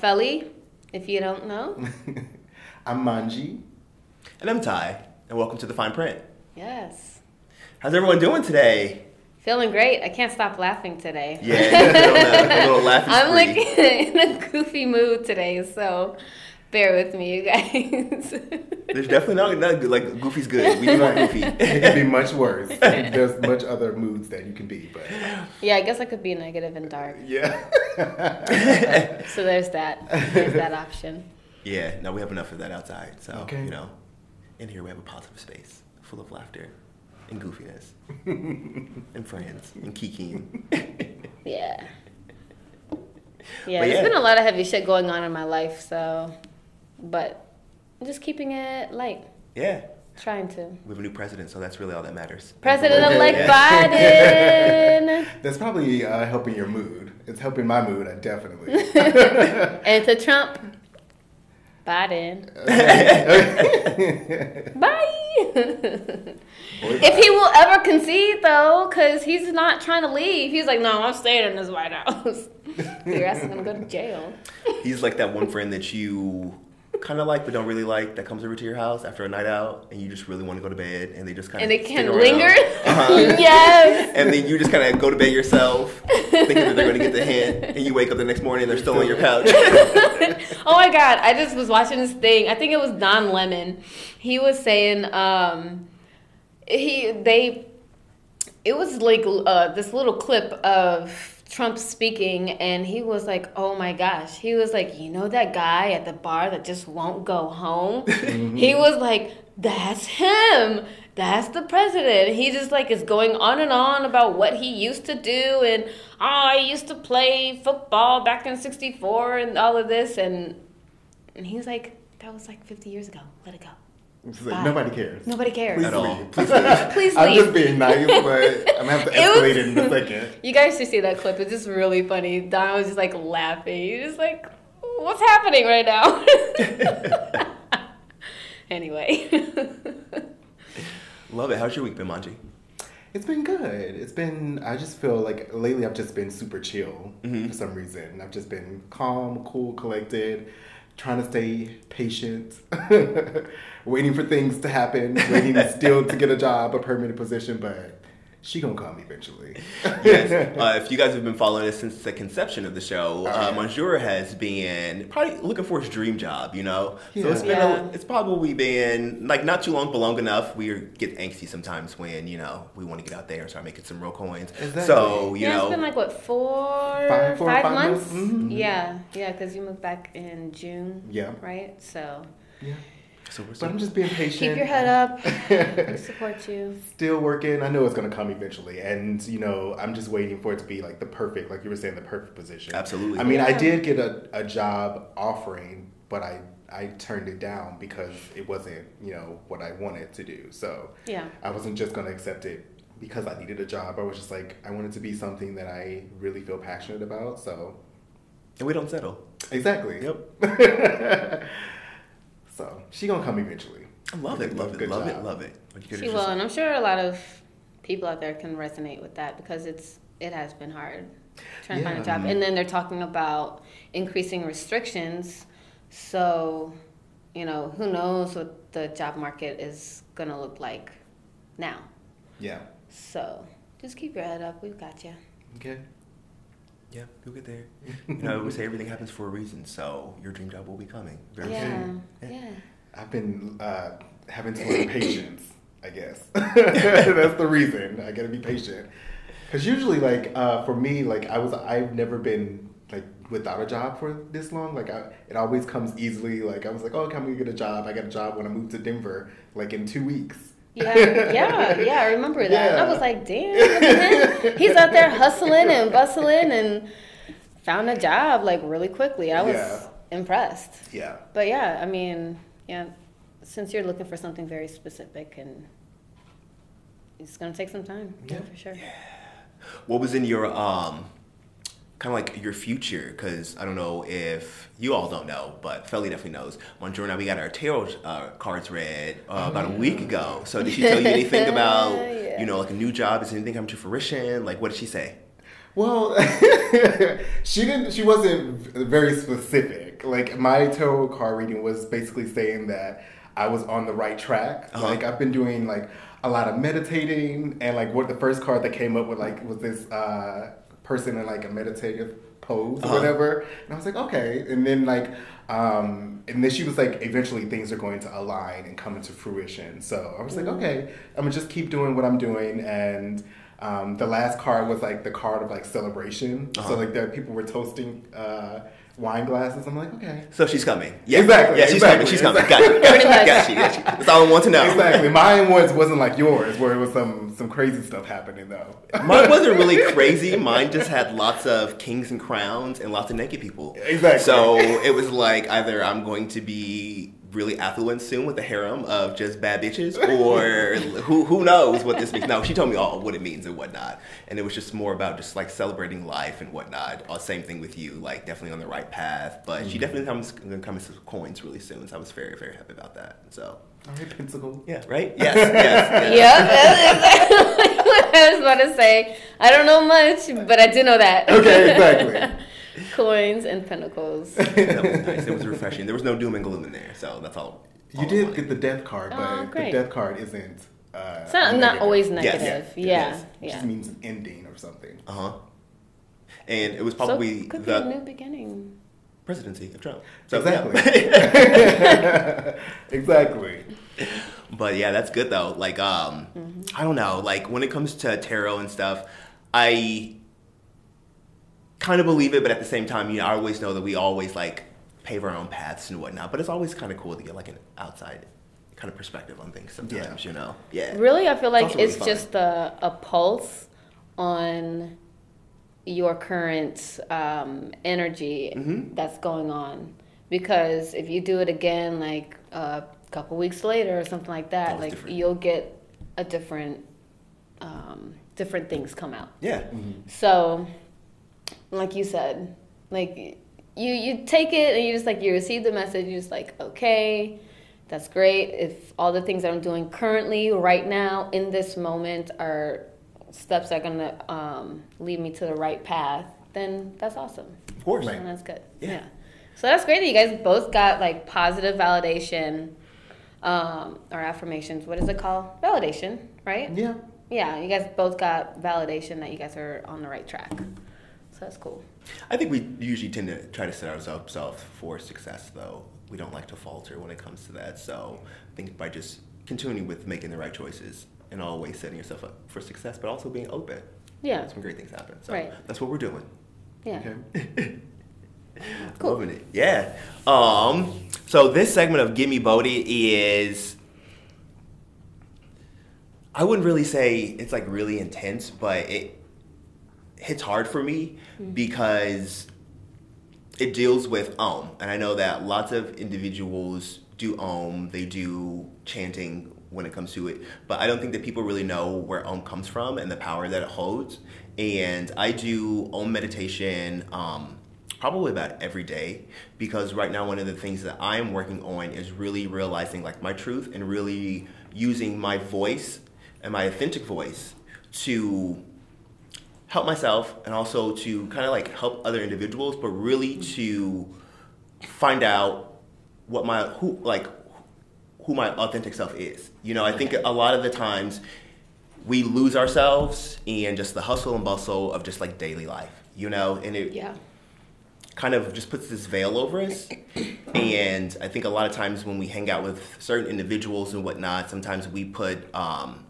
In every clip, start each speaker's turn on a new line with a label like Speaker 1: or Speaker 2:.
Speaker 1: I'm Felly, if you don't know.
Speaker 2: I'm Manji.
Speaker 3: And I'm Ty, and welcome to the Fine Print.
Speaker 1: Yes.
Speaker 3: How's everyone doing today?
Speaker 1: Feeling great. I can't stop laughing today.
Speaker 3: Yeah, a little, a little laughing
Speaker 1: I'm
Speaker 3: spree.
Speaker 1: like in a goofy mood today, so bear with me, you guys.
Speaker 3: There's definitely not, not good, like Goofy's good. We need more Goofy.
Speaker 2: It could be much worse. There's much other moods that you can be, but
Speaker 1: yeah, I guess I could be negative and dark.
Speaker 2: yeah.
Speaker 1: So there's that. There's that option.
Speaker 3: yeah, no, we have enough of that outside. So
Speaker 2: Okay.
Speaker 3: you know, in here we have a positive space full of laughter and goofiness and friends and kikiing.
Speaker 1: Yeah. Yeah,
Speaker 3: But
Speaker 1: there's
Speaker 3: yeah.
Speaker 1: been a lot of heavy shit going on in my life, so but I'm just keeping it light.
Speaker 3: yeah,
Speaker 1: Trying to.
Speaker 3: we have a new president, so that's really all that matters.
Speaker 1: President elect Biden.
Speaker 2: That's probably uh, helping your mood. It's helping my mood, uh, definitely.
Speaker 1: and to Trump, Biden. Bye. if he will ever concede, though, because he's not trying to leave. He's like, no, I'm staying in this White House. Your ass is going to go to jail.
Speaker 3: He's like that one friend that you kind of like but don't really like that comes over to your house after a night out and you just really want to go to bed and they just kind of
Speaker 1: And they can linger. yes.
Speaker 3: and then you just kind of go to bed yourself thinking that they're going to get the hint and you wake up the next morning and they're still on your couch
Speaker 1: oh my god, I just was watching this thing. I think it was Don Lemon. He was saying um he they it was like uh this little clip of Trump speaking and he was like, "Oh my gosh." He was like, "You know that guy at the bar that just won't go home?" Mm-hmm. He was like, "That's him." That's the president. He just like is going on and on about what he used to do and oh, I used to play football back in 64 and all of this and and he's like that was like 50 years ago. Let it go.
Speaker 2: It's like, nobody cares.
Speaker 1: Nobody cares.
Speaker 2: Please
Speaker 3: At all.
Speaker 2: leave. Please leave.
Speaker 1: Please
Speaker 2: I'm
Speaker 1: leave.
Speaker 2: just being nice, but I'm gonna have to
Speaker 1: It was-
Speaker 2: escalate it in a second.
Speaker 1: You guys should see that clip. It's just really funny. Don was just like laughing. He's just like, what's happening right now? anyway.
Speaker 3: love it how's your week been manji
Speaker 2: It's been good. It's been. I just feel like lately I've just been super chill mm-hmm. for some reason. I've just been calm, cool, collected, trying to stay patient, waiting for things to happen, waiting still to get a job, a permanent position, but she gonna come eventually.
Speaker 3: yes uh, if you guys have been following us since the conception of the show uh. Monsieur has been probably looking for his dream job you know so it's been
Speaker 1: Yeah.
Speaker 3: a, it's probably been like not too long but long enough we get angsty sometimes when you know we want to get out there and start making some real coins
Speaker 2: Exactly.
Speaker 3: so you
Speaker 1: yeah,
Speaker 3: know
Speaker 1: it's been like what four,
Speaker 2: Five- four or
Speaker 1: five
Speaker 2: five
Speaker 1: months.
Speaker 2: months? Mhm.
Speaker 1: Yeah, yeah, because you moved back in June,
Speaker 2: yeah,
Speaker 1: right? So
Speaker 2: yeah.
Speaker 3: So we're
Speaker 2: But I'm just being patient.
Speaker 1: keep your head up. we support you.
Speaker 2: Still working. I know it's gonna come eventually, and you know I'm just waiting for it to be like the perfect, like you were saying, the perfect position.
Speaker 3: Absolutely.
Speaker 2: I mean, I did get a, a job offering, but I I turned it down because it wasn't you know what I wanted to do. So
Speaker 1: Yeah.
Speaker 2: I wasn't just gonna accept it because I needed a job. I was just like I wanted to be something that I really feel passionate about. So
Speaker 3: and we don't settle
Speaker 2: exactly.
Speaker 3: Yep.
Speaker 2: so she gonna come eventually.
Speaker 3: I love it, love it, love it, love it. But you could've
Speaker 1: She will, and I'm sure a lot of people out there can resonate with that because it's it has been hard trying to find a job. And then they're talking about increasing restrictions. So, you know, who knows what the job market is gonna look like now.
Speaker 2: Yeah.
Speaker 1: So just keep your head up. We've got you.
Speaker 2: Okay.
Speaker 3: Yeah, you'll get there. You know, we say everything happens for a reason, so your dream job will be coming very
Speaker 1: Yeah,
Speaker 3: soon.
Speaker 1: yeah.
Speaker 2: I've been uh, having to learn patience, I guess. That's the reason. I gotta be patient. Because usually, like, uh, for me, like, I was, I've never been, like, without a job for this long. Like, I, it always comes easily. Like, I was like, oh, can we get a job? I got a job when I moved to Denver, like, in two weeks.
Speaker 1: Yeah, yeah, yeah. I remember that. And I was like, damn, he's out there hustling and bustling and found a job like really quickly. I was
Speaker 2: Yeah.
Speaker 1: impressed.
Speaker 2: Yeah.
Speaker 1: But yeah, I mean, yeah, since you're looking for something very specific and it's gonna take some time. Yeah,
Speaker 2: Yeah.
Speaker 1: for sure.
Speaker 3: What was in your um, kind of like your future? Because I don't know if you all don't know, but Felly definitely knows. Montreal and I, we got our tarot uh, cards read uh, about a week ago. So did she tell you anything about
Speaker 1: Yeah.
Speaker 3: you know like a new job? Is anything coming to fruition? Like what did she say?
Speaker 2: Well, she didn't. She wasn't very specific. Like my tarot card reading was basically saying that I was on the right track.
Speaker 3: Uh-huh.
Speaker 2: Like I've been doing like a lot of meditating, and like what the first card that came up with like was this uh, person in like a meditative pose
Speaker 3: Uh-huh.
Speaker 2: or whatever. And I was like, okay. And then like, um, and then she was like, eventually things are going to align and come into fruition. So I was like, okay, I'm gonna just keep doing what I'm doing and. Um, the last card was like the card of like celebration.
Speaker 3: Uh-huh.
Speaker 2: So like that people were toasting uh, wine glasses. I'm like, okay.
Speaker 3: So she's coming. Yeah.
Speaker 2: Exactly,
Speaker 3: Yeah, she's
Speaker 2: exactly,
Speaker 3: coming. She's coming.
Speaker 2: exactly.
Speaker 3: Got you. Got you.
Speaker 1: Pretty much.
Speaker 3: Got you. Got you. That's all I want to know.
Speaker 2: Exactly. Mine was wasn't like yours, where it was some some crazy stuff happening though.
Speaker 3: Mine wasn't really crazy. Mine just had lots of kings and crowns and lots of naked people.
Speaker 2: Exactly.
Speaker 3: So it was like either I'm going to be really affluent soon with a harem of just bad bitches, or who who knows what this means. No, she told me all what it means and whatnot, and it was just more about just like celebrating life and whatnot. Uh, same thing with you, like definitely on the right path. But
Speaker 2: Mm-hmm.
Speaker 3: she definitely comes gonna come with some coins really soon, so I was very very happy about that. So
Speaker 2: All right, pentacles.
Speaker 3: yeah, right? Yes, yes. yes.
Speaker 1: Yep, that's exactly what I was about to say. I don't know much, but I do know that.
Speaker 2: Okay, exactly.
Speaker 1: Coins and pentacles.
Speaker 3: that was nice. It was refreshing. There was no doom and gloom in there, so that's all.
Speaker 2: You
Speaker 3: all I
Speaker 2: did get the death card, but
Speaker 1: Oh,
Speaker 2: the death card isn't. Uh,
Speaker 1: It's not, not
Speaker 2: negative.
Speaker 1: always
Speaker 3: Yes,
Speaker 1: negative.
Speaker 3: yeah,
Speaker 1: Yeah,
Speaker 3: yes.
Speaker 2: It just means an ending or something.
Speaker 3: Uh huh. And it was
Speaker 1: So
Speaker 3: probably
Speaker 1: could be a new beginning.
Speaker 3: presidency of Trump. So,
Speaker 2: Exactly.
Speaker 3: yeah.
Speaker 2: exactly.
Speaker 3: but yeah, that's good though. Like, um, I don't know. Like when it comes to tarot and stuff, I kind of believe it, but at the same time, you know, I always know that we always like pave our own paths and whatnot. But it's always kind of cool to get like an outside kind of perspective on things. Sometimes, you know. Yeah.
Speaker 1: Really, I feel like
Speaker 3: also really
Speaker 1: it's just a, a pulse on your current um, energy
Speaker 3: Mhm.
Speaker 1: that's going on. Because if you do it again, like a couple weeks later or something like that,
Speaker 3: Always
Speaker 1: like
Speaker 3: different.
Speaker 1: you'll get a different, um, different things come out.
Speaker 3: Yeah.
Speaker 1: So, like you said, like you you take it and you just like you receive the message. You're just like, okay, that's great. If all the things that I'm doing currently, right now, in this moment, are steps that are gonna um, lead me to the right path, then that's awesome.
Speaker 3: Of course.
Speaker 2: Right.
Speaker 1: And that's good.
Speaker 3: Yeah.
Speaker 1: Yeah. So that's great that you guys both got like positive validation um, or affirmations. What is it called? Validation, right?
Speaker 2: Yeah.
Speaker 1: Yeah, you guys both got validation that you guys are on the right track. So that's cool.
Speaker 3: I think we usually tend to try to set ourselves up for success, though. We don't like to falter when it comes to that. So I think by just continuing with making the right choices and always setting yourself up for success, but also being open,
Speaker 1: Yeah.
Speaker 3: some great things happen. So
Speaker 1: Right.
Speaker 3: that's what we're doing.
Speaker 1: Yeah.
Speaker 2: Okay.
Speaker 1: Cool.
Speaker 3: Loving it. Yeah. Um. So this segment of Gimme Bodhi is. I wouldn't really say it's like really intense, but it hits hard for me because it deals with Om, and I know that lots of individuals do Om. They do chanting when it comes to it, but I don't think that people really know where Om comes from and the power that it holds. And I do Om meditation um, probably about every day because right now one of the things that I am working on is really realizing like my truth and really using my voice and my authentic voice to help myself and also to kind of like help other individuals, but really to find out what my who like who my authentic self is. You know, I think a lot of the times we lose ourselves in just the hustle and bustle of just like daily life. You know, and it
Speaker 1: Yeah.
Speaker 3: kind of just puts this veil over us. and I think a lot of times when we hang out with certain individuals and whatnot, sometimes we put um,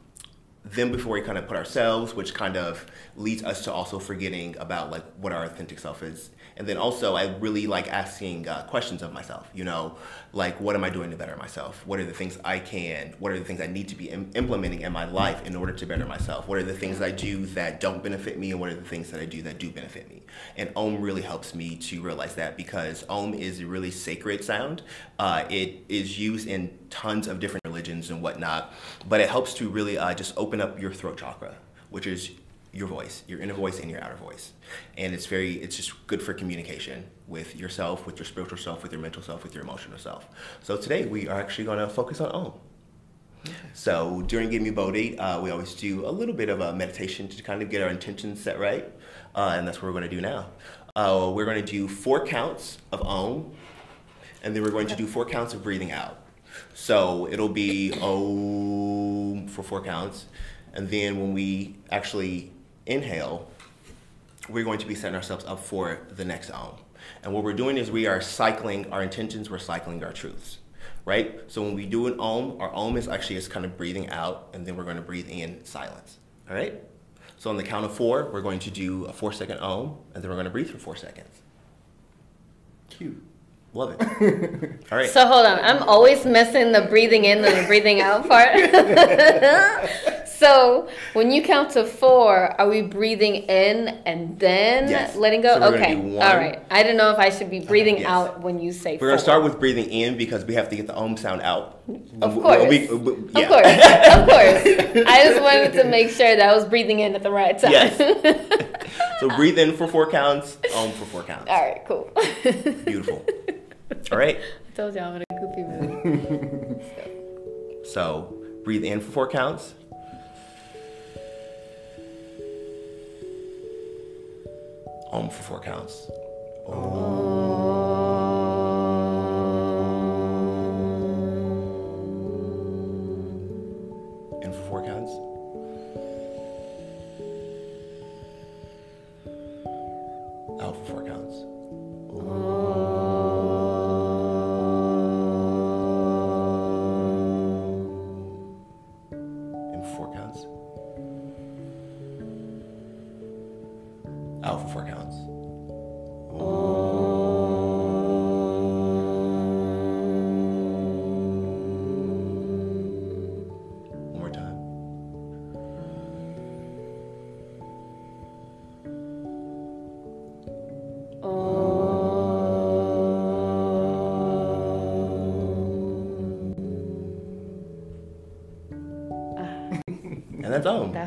Speaker 3: them before we kind of put ourselves, which kind of leads us to also forgetting about like what our authentic self is. And then also, I really like asking uh, questions of myself. You know, like what am I doing to better myself? What are the things I can? What are the things I need to be Im- implementing in my life in order to better myself? What are the things I do that don't benefit me, and what are the things that I do that do benefit me? And Om really helps me to realize that because Om is a really sacred sound. Uh, it is used in tons of different religions and whatnot, but it helps to really uh, just open up your throat chakra, which is your voice, your inner voice and your outer voice. And it's very, it's just good for communication with yourself, with your spiritual self, with your mental self, with your emotional self. So today we are actually going to focus on Om. So during Give Me Bodhi, uh, we always do a little bit of a meditation to kind of get our intentions set right. uh, and that's what we're going to do now. Uh, we're going to do four counts of Om, and then we're going to do four counts of breathing out. So it'll be Om for four counts, and then when we actually inhale, we're going to be setting ourselves up for the next Om. And what we're doing is we are cycling our intentions, we're cycling our truths, right? So when we do an Om, our Om is actually just kind of breathing out, and then we're going to breathe in silence, all right? So on the count of four, we're going to do a four second Om, and then we're going to breathe for four seconds.
Speaker 2: Cute.
Speaker 3: Love it. All right.
Speaker 1: So hold on, I'm always missing the breathing in and the breathing out part. so when you count to four, are we breathing in and then
Speaker 3: Yes.
Speaker 1: letting go?
Speaker 3: So we're
Speaker 1: okay,
Speaker 3: do
Speaker 1: all
Speaker 3: one-
Speaker 1: right. I don't know if I should be breathing
Speaker 3: yes.
Speaker 1: out when you say.
Speaker 3: We're going to start with breathing in because we have to get the Om sound out.
Speaker 1: Of
Speaker 3: We-
Speaker 1: course.
Speaker 3: we- uh, we-
Speaker 1: Of
Speaker 3: yeah.
Speaker 1: course, of course. I just wanted to make sure that I was breathing in at the right time.
Speaker 3: Yes. So breathe in for four counts, Om for four counts.
Speaker 1: All right, cool.
Speaker 3: Beautiful. All right.
Speaker 1: I told you I'm in a goofy mood.
Speaker 3: So breathe in for four counts. Om for four counts. In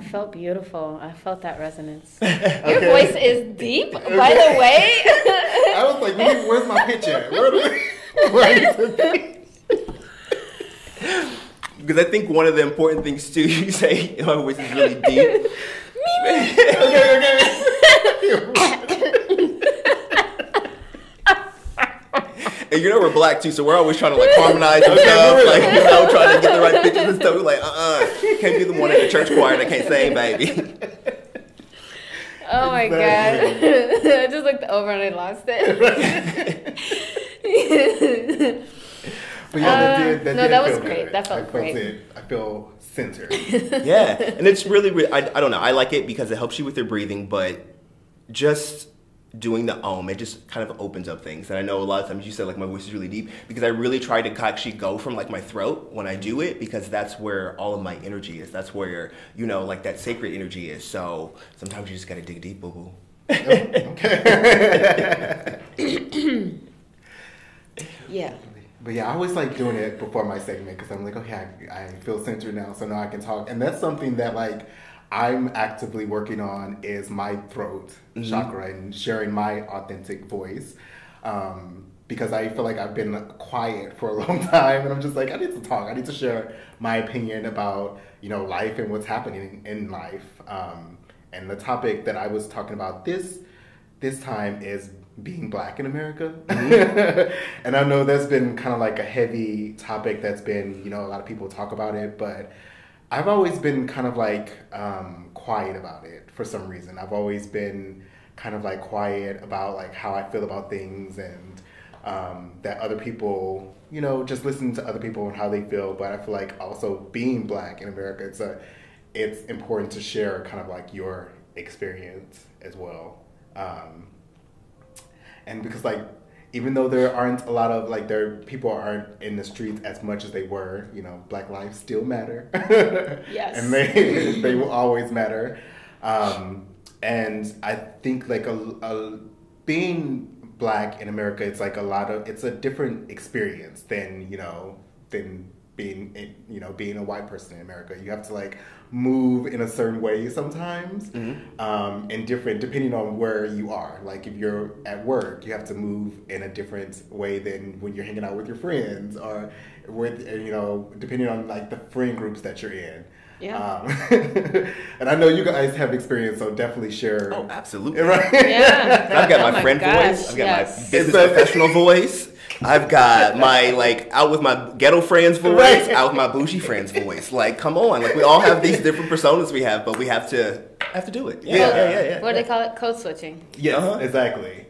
Speaker 1: felt beautiful. I felt that resonance. Your voice is deep, by the way.
Speaker 2: I was like, "Where- where's my pitch at? Where do where is?
Speaker 3: Because I think one of the important things too, you say my voice is really deep.
Speaker 2: Okay, okay.
Speaker 3: And you know we're black too, so we're always trying to like harmonize and
Speaker 2: Okay,
Speaker 3: stuff, like you know, trying to get the right pitches and stuff. We're like, uh, uh can't be the one in the church choir that can't sing, baby.
Speaker 1: Oh my
Speaker 2: Exactly.
Speaker 1: god. I just looked over and I lost it.
Speaker 2: But yeah, that
Speaker 1: Uh,
Speaker 2: did, that
Speaker 1: no,
Speaker 2: did
Speaker 1: that was great.
Speaker 2: good.
Speaker 1: That felt
Speaker 2: I felt
Speaker 1: great.
Speaker 2: It. I feel centered.
Speaker 3: yeah, and it's really, re- I, I don't know, I like it because it helps you with your breathing, but just doing the om, it just kind of opens up things. And I know a lot of times you said like my voice is really deep because I really try to actually go from like my throat when I do it because that's where all of my energy is. That's where you know like that sacred energy is. So sometimes you just gotta dig deep, boo boo.
Speaker 1: yeah.
Speaker 2: But yeah, I always like doing it before my segment because I'm like, okay, I, I feel centered now, so now I can talk. And that's something that like I'm actively working on is my throat chakra and sharing my authentic voice. Um, because I feel like I've been quiet for a long time, and I'm just like, I need to talk. I need to share my opinion about you know life and what's happening in life. Um, and the topic that I was talking about this this time is being black in America. and I know that's been kind of like a heavy topic that's been, you know, a lot of people talk about it, but I've always been kind of like um, quiet about it for some reason. I've always been kind of like quiet about like how I feel about things and um, that other people, you know, just listen to other people and how they feel. But I feel like also being black in America, it's a, it's important to share kind of like your experience as well. Um, and because like even though there aren't a lot of like there people aren't in the streets as much as they were you know black lives still matter.
Speaker 1: Yes.
Speaker 2: and they they will always matter. Um, and i think like a, a being black in america it's like a lot of it's a different experience than you know than being you know being a white person in america. You have to like move in a certain way sometimes um, and different depending on where you are like if you're at work you have to move in a different way than when you're hanging out with your friends or with you know depending on like the friend groups that you're in
Speaker 1: Yeah.
Speaker 2: Um, and I know you guys have experience, so definitely share.
Speaker 3: Oh, absolutely.
Speaker 2: Right?
Speaker 1: Yeah.
Speaker 3: I've got
Speaker 1: Oh
Speaker 3: my, friend
Speaker 1: gosh,
Speaker 3: voice. I've got
Speaker 1: yes.
Speaker 3: my business professional voice. I've got my like out with my ghetto friends voice,
Speaker 2: Right.
Speaker 3: out with my bougie friends voice. Like, come on, like we all have these different personas we have, but we have to have to do it. Yeah,
Speaker 2: Yeah.
Speaker 3: yeah, yeah. yeah,
Speaker 1: What do they call it? Code switching.
Speaker 2: Yes,
Speaker 3: Uh-huh.
Speaker 2: exactly.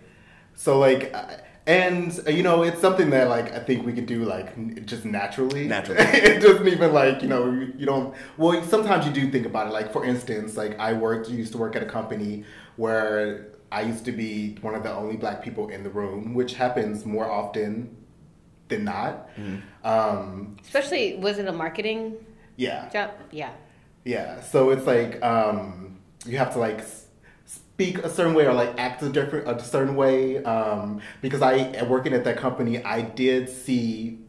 Speaker 2: So like, uh, and uh, you know, it's something that like I think we could do like n- just naturally.
Speaker 3: Naturally.
Speaker 2: it doesn't even like you know you you don't. Well, sometimes you do think about it. Like for instance, like I worked, used to work at a company where I used to be one of the only black people in the room, which happens more often than not. Um,
Speaker 1: Especially, was it a marketing
Speaker 2: yeah.
Speaker 1: job? Yeah.
Speaker 2: Yeah, so it's like um, you have to like speak a certain way or like act a different a certain way. Um, because I working at that company, I did see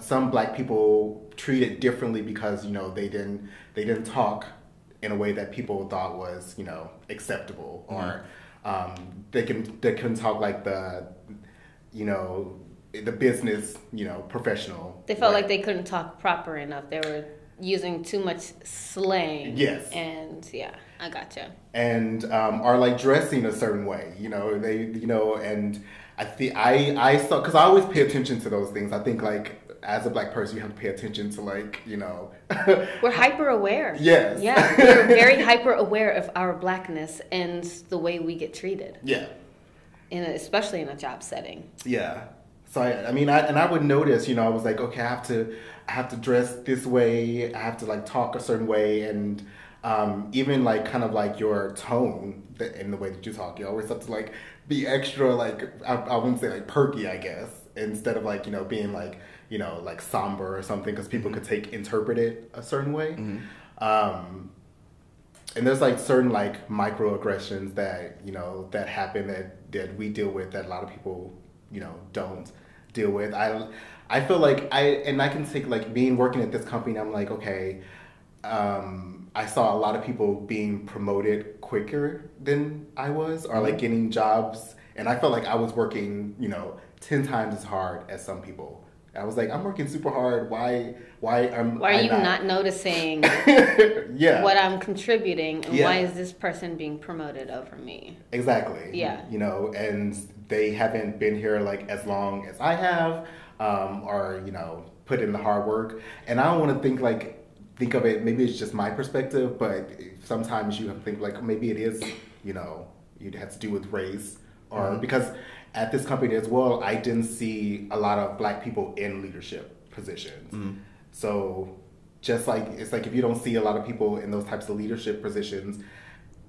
Speaker 2: some black people treated differently because you know they didn't they didn't talk in a way that people thought was you know acceptable or um, they can they couldn't talk like the you know the business you know professional.
Speaker 1: They felt
Speaker 2: way.
Speaker 1: like they couldn't talk proper enough. They were using too much slang.
Speaker 2: Yes.
Speaker 1: And yeah, I gotcha.
Speaker 2: and um, are like dressing a certain way. You know, they you know, and I think I I saw because I always pay attention to those things. I think like as a black person, you have to pay attention to like you know.
Speaker 1: We're hyper aware.
Speaker 2: Yes.
Speaker 1: Yeah, we're very hyper aware of our blackness and the way we get treated,
Speaker 2: yeah,
Speaker 1: in a, especially in a job setting.
Speaker 2: yeah. So I, I mean, I and I would notice, you know, I was like, okay, I have to, I have to dress this way. I have to like talk a certain way, and um, even like kind of like your tone in the way that you talk, you always have to like be extra, like I, I wouldn't say like perky, I guess, instead of like you know being like you know like somber or something, because people could take interpret it a certain way. Um, and there's like certain like microaggressions that you know that happen that that we deal with that a lot of people you know don't deal with. I i feel like i and i can take like being working at this company i'm like okay um i saw a lot of people being promoted quicker than i was or like getting jobs. And i felt like i was working you know 10 times as hard as some people i was like i'm working super hard why why am
Speaker 1: Why are
Speaker 2: I
Speaker 1: you not, noticing
Speaker 2: yeah
Speaker 1: what I'm contributing and
Speaker 2: Yeah.
Speaker 1: why is this person being promoted over me?
Speaker 2: Exactly.
Speaker 1: Yeah.
Speaker 2: You know, and they haven't been here like as long as I have, um, or you know, put in the hard work. And I don't want to think like think of it. Maybe it's just my perspective, but sometimes you have to think like maybe it is. You know, it has to do with race, or because at this company as well, I didn't see a lot of black people in leadership positions. So just like it's like if you don't see a lot of people in those types of leadership positions,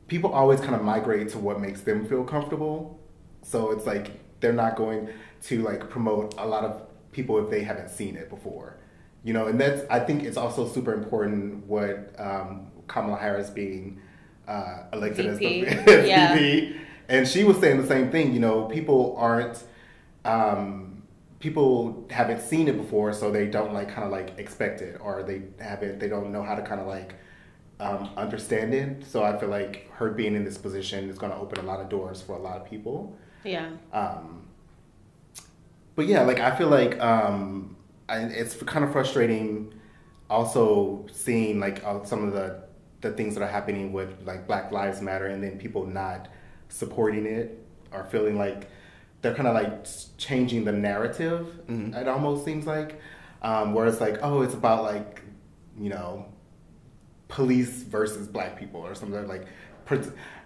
Speaker 2: people always kind of migrate to what makes them feel comfortable. So it's like they're not going to like promote a lot of people if they haven't seen it before. You know, and that's I think it's also super important what um, Kamala Harris being uh, elected
Speaker 1: VP,
Speaker 2: as the
Speaker 1: yeah.
Speaker 2: VP, and she was saying the same thing. You know, people aren't um, people haven't seen it before, so they don't like kind of like expect it, or they haven't they don't know how to kind of like um, understand it. So I feel like her being in this position is going to open a lot of doors for a lot of people.
Speaker 1: Yeah.
Speaker 2: Um, but yeah, like I feel like um, I, it's kind of frustrating. Also, seeing like uh, some of the the things that are happening with like Black Lives Matter, and then people not supporting it or feeling like they're kind of like changing the narrative. It almost seems like, um, where it's like, oh, it's about like, you know, police versus black people or something like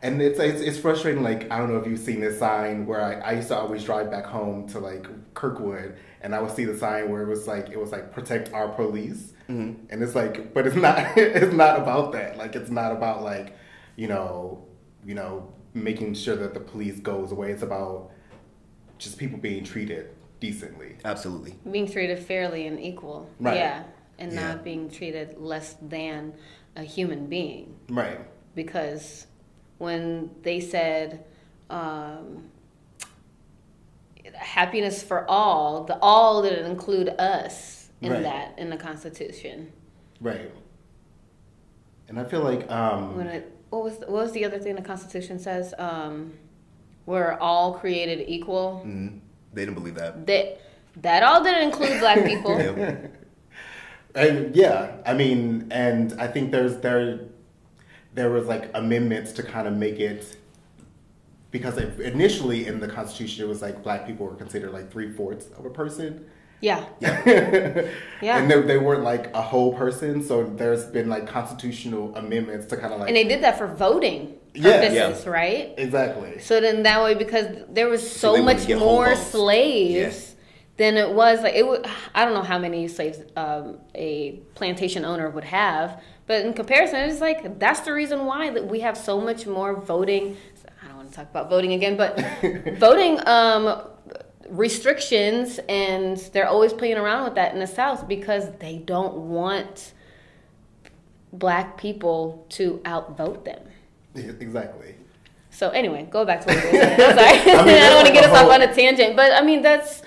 Speaker 2: and it's, it's it's frustrating like i don't know if you've seen this sign where I, I used to always drive back home to like kirkwood and i would see the sign where it was like it was like protect our police and it's like but it's not it's not about that like it's not about like you know you know making sure that the police goes away it's about just people being treated decently
Speaker 3: Absolutely.
Speaker 1: Being treated fairly and equal.
Speaker 2: Right.
Speaker 1: Yeah. And
Speaker 3: Yeah.
Speaker 1: not being treated less than a human being.
Speaker 2: right
Speaker 1: because when they said um, happiness for all, the all didn't include us in
Speaker 2: Right.
Speaker 1: that in the Constitution.
Speaker 2: right and i feel like um
Speaker 1: When it what was what was the other thing the Constitution says? Um, we're all created equal.
Speaker 3: hmm They didn't believe that.
Speaker 1: That that all didn't include black people.
Speaker 3: Yeah.
Speaker 2: And yeah, I mean, and I think there's there there was like amendments to kind of make it because initially in the Constitution it was like black people were considered like three fourths of a person.
Speaker 1: Yeah.
Speaker 2: Yeah.
Speaker 1: Yeah.
Speaker 2: And they, they weren't like a whole person, so there's been like constitutional amendments to kind of like
Speaker 1: And they did that for voting
Speaker 2: Yeah,
Speaker 1: purposes, right?
Speaker 2: exactly.
Speaker 1: So then that way, because there was so,
Speaker 3: they wouldn't
Speaker 1: much more
Speaker 3: votes.
Speaker 1: slaves than it was like it would. I don't know how many slaves um, a plantation owner would have, but in comparison, it's like that's the reason why that we have so much more voting. I don't want to talk about voting again, but voting um, restrictions, and they're always playing around with that in the South because they don't want black people to outvote them.
Speaker 2: Exactly.
Speaker 1: So anyway, go back to what were saying. I'm sorry. I,
Speaker 2: mean, that's
Speaker 1: don't want to get us off on a tangent, but I mean that's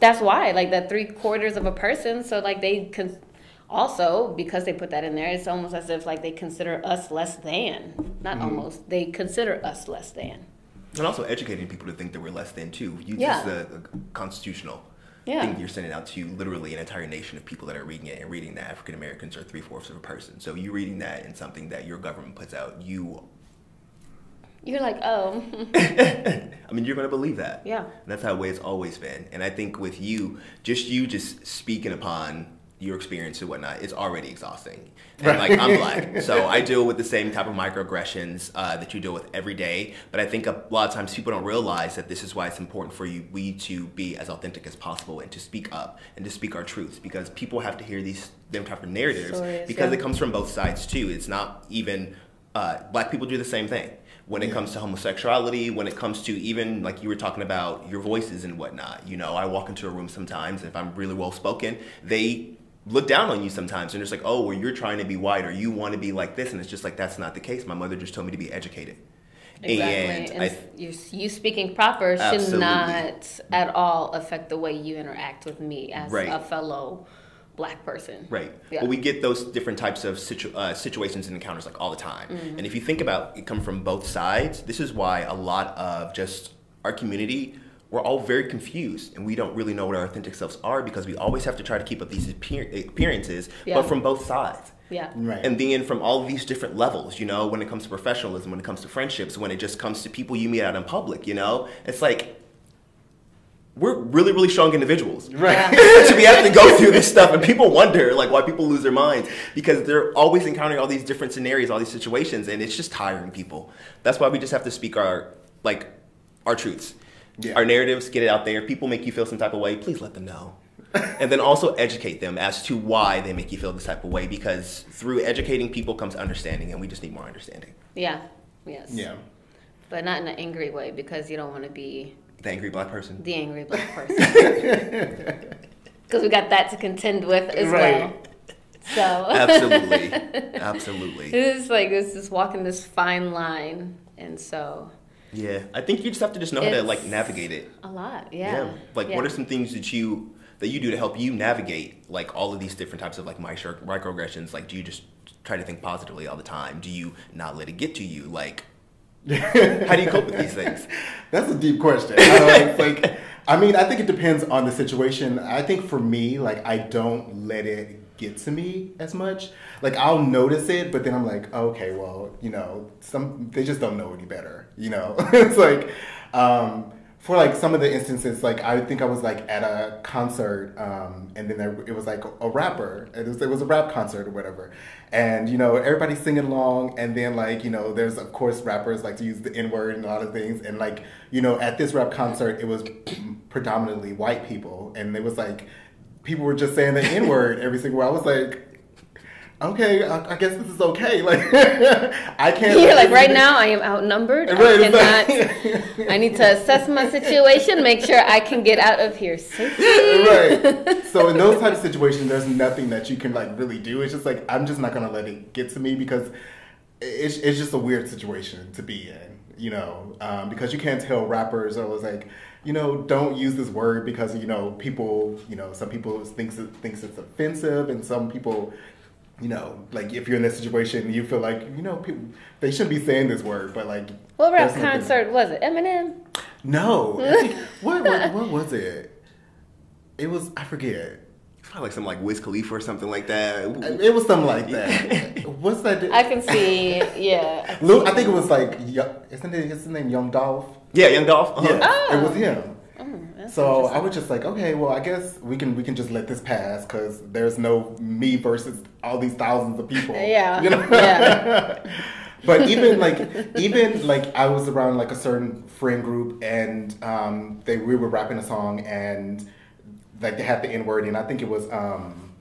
Speaker 1: that's why like that three quarters of a person. So like they can also because they put that in there, it's almost as if like they consider us less than. Not
Speaker 2: Mm-hmm.
Speaker 1: almost. They consider us less than.
Speaker 3: And also educating people to think that we're less than too. You
Speaker 1: Yeah.
Speaker 3: just the, the constitutional
Speaker 1: Yeah.
Speaker 3: thing you're sending out to literally an entire nation of people that are reading it and reading that African Americans are three fourths of a person. So you reading that in something that your government puts out, you
Speaker 1: You're like, oh,
Speaker 3: I mean, you're going to believe that.
Speaker 1: Yeah.
Speaker 3: And that's how way it's always been. And I think with you, just you just speaking upon your experience and whatnot, is already exhausting. And like, I'm black. So I deal with the same type of microaggressions uh, that you deal with every day. But I think a lot of times people don't realize that this is why it's important for you, we to be as authentic as possible and to speak up and to speak our truths because people have to hear these them type of narratives
Speaker 1: Stories,
Speaker 3: because
Speaker 1: yeah.
Speaker 3: it comes from both sides too. It's not even uh, black people do the same thing when it comes to homosexuality, when it comes to even like you were talking about your voices and whatnot. You know, I walk into a room sometimes, if I'm really well spoken, they look down on you sometimes and it's like, oh, well, you're trying to be white or you want to be like this. And it's just like, that's not the case. My mother just told me to be educated.
Speaker 1: exactly. And,
Speaker 3: I,
Speaker 1: you, you speaking proper should
Speaker 3: Absolutely.
Speaker 1: not at all affect the way you interact with me as
Speaker 3: Right.
Speaker 1: a fellow black person.
Speaker 3: Right.
Speaker 1: Yeah.
Speaker 3: Well, we get those different types of situ- uh, situations and encounters like all the time.
Speaker 1: Mm-hmm.
Speaker 3: And if you think about it, come from both sides. This is why a lot of just our community we're all very confused and we don't really know what our authentic selves are because we always have to try to keep up these appear- appearances,
Speaker 1: Yeah.
Speaker 3: but from both sides.
Speaker 1: Yeah.
Speaker 2: Right.
Speaker 3: And then from all of these different levels, you know, when it comes to professionalism, when it comes to friendships, when it just comes to people you meet out in public, you know, it's like we're really, really strong individuals
Speaker 2: Right.
Speaker 3: to be able to go through this stuff and people wonder like why people lose their minds because they're always encountering all these different scenarios all these situations and it's just tiring people that's why we just have to speak our like our truths
Speaker 2: Yeah.
Speaker 3: our narratives get it out there people make you feel some type of way please let them know and then also educate them as to why they make you feel this type of way because through educating people comes understanding and we just need more understanding
Speaker 1: Yeah. Yes.
Speaker 2: Yeah.
Speaker 1: But not in an angry way because you don't want to be
Speaker 3: the angry black person
Speaker 1: the angry black person. Because we got that to contend with as
Speaker 2: Right.
Speaker 1: well. So
Speaker 3: absolutely absolutely
Speaker 1: it's like it's just walking this fine line, and so
Speaker 3: yeah i think you just have to just know how to like navigate it
Speaker 1: a lot. Yeah.
Speaker 3: Like,
Speaker 1: Yeah.
Speaker 3: what are some things that you that you do to help you navigate like all of these different types of like micro microaggressions? Like, do you just try to think positively all the time? Do you not let it get to you? Like, how do you cope with these things?
Speaker 2: That's a deep question. It's like, I mean, I think it depends on the situation. I think for me, like, I don't let it get to me as much. Like, I'll notice it, but then I'm like, okay, well, you know, some they just don't know any better. You know, it's like, um, for like some of the instances, like I think I was like at a concert, um, and then there, it was like a rapper. It was it was a rap concert or whatever, and you know everybody's singing along, and then like you know there's of course rappers like to use the N word and a lot of things, and like you know at this rap concert it was predominantly white people, and it was like people were just saying the N word every single. I was like. Okay, I, I guess this is okay. Like, I can't.
Speaker 1: You're like right now I am outnumbered.
Speaker 2: Right,
Speaker 1: I cannot. I need to assess my situation, make sure I can get out of here safely.
Speaker 2: right. So in those type of situations, there's nothing that you can like really do. It's just like I'm just not gonna let it get to me because it's it's just a weird situation to be in. You know, um, because you can't tell rappers or it's like, you know, don't use this word because you know people, you know, some people thinks it thinks it's offensive, and some people. You know, like if you're in this situation, you feel like you know people they shouldn't be saying this word, but like
Speaker 1: What rap
Speaker 2: there's nothing-
Speaker 1: concert was it? Eminem.
Speaker 2: No, I think- what, what what was it? It was I forget.
Speaker 3: Probably like something like Wiz Khalifa or something like that.
Speaker 2: It was something like that. What's that?
Speaker 1: I can see, yeah. I can
Speaker 2: Luke, I think it was like, Yo- isn't it his name Young Dolph?
Speaker 3: Yeah, Young Dolph. uh-huh.
Speaker 2: Yeah,
Speaker 1: Oh.
Speaker 2: it was him.
Speaker 1: Mm,
Speaker 2: So I was just like, okay, well, I guess we can we can just let this pass because there's no me versus all these thousands of people.
Speaker 1: Yeah,
Speaker 2: you know.
Speaker 1: yeah.
Speaker 2: but even like even like I was around like a certain friend group and um, they we were rapping a song and like they had the N word and I think it was um,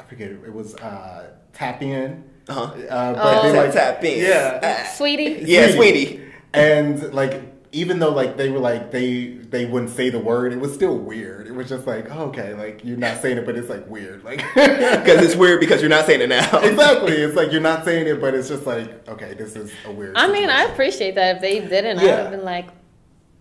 Speaker 2: I forget it was uh, tap in.
Speaker 3: Uh-huh.
Speaker 2: Uh, but
Speaker 1: Oh.
Speaker 2: they like
Speaker 3: Tap in.
Speaker 2: Yeah.
Speaker 1: Saweetie?
Speaker 3: Yeah, Saweetie.
Speaker 2: And like even though like they were like they they wouldn't say the word, it was still weird. It was just like oh, okay, like you're not saying it, but it's like weird, like
Speaker 3: Because it's weird because you're not saying it now.
Speaker 2: exactly. It's like you're not saying it, but it's just like okay, this is a weird.
Speaker 1: I mean, I appreciate that. If they didn't, I would have been like,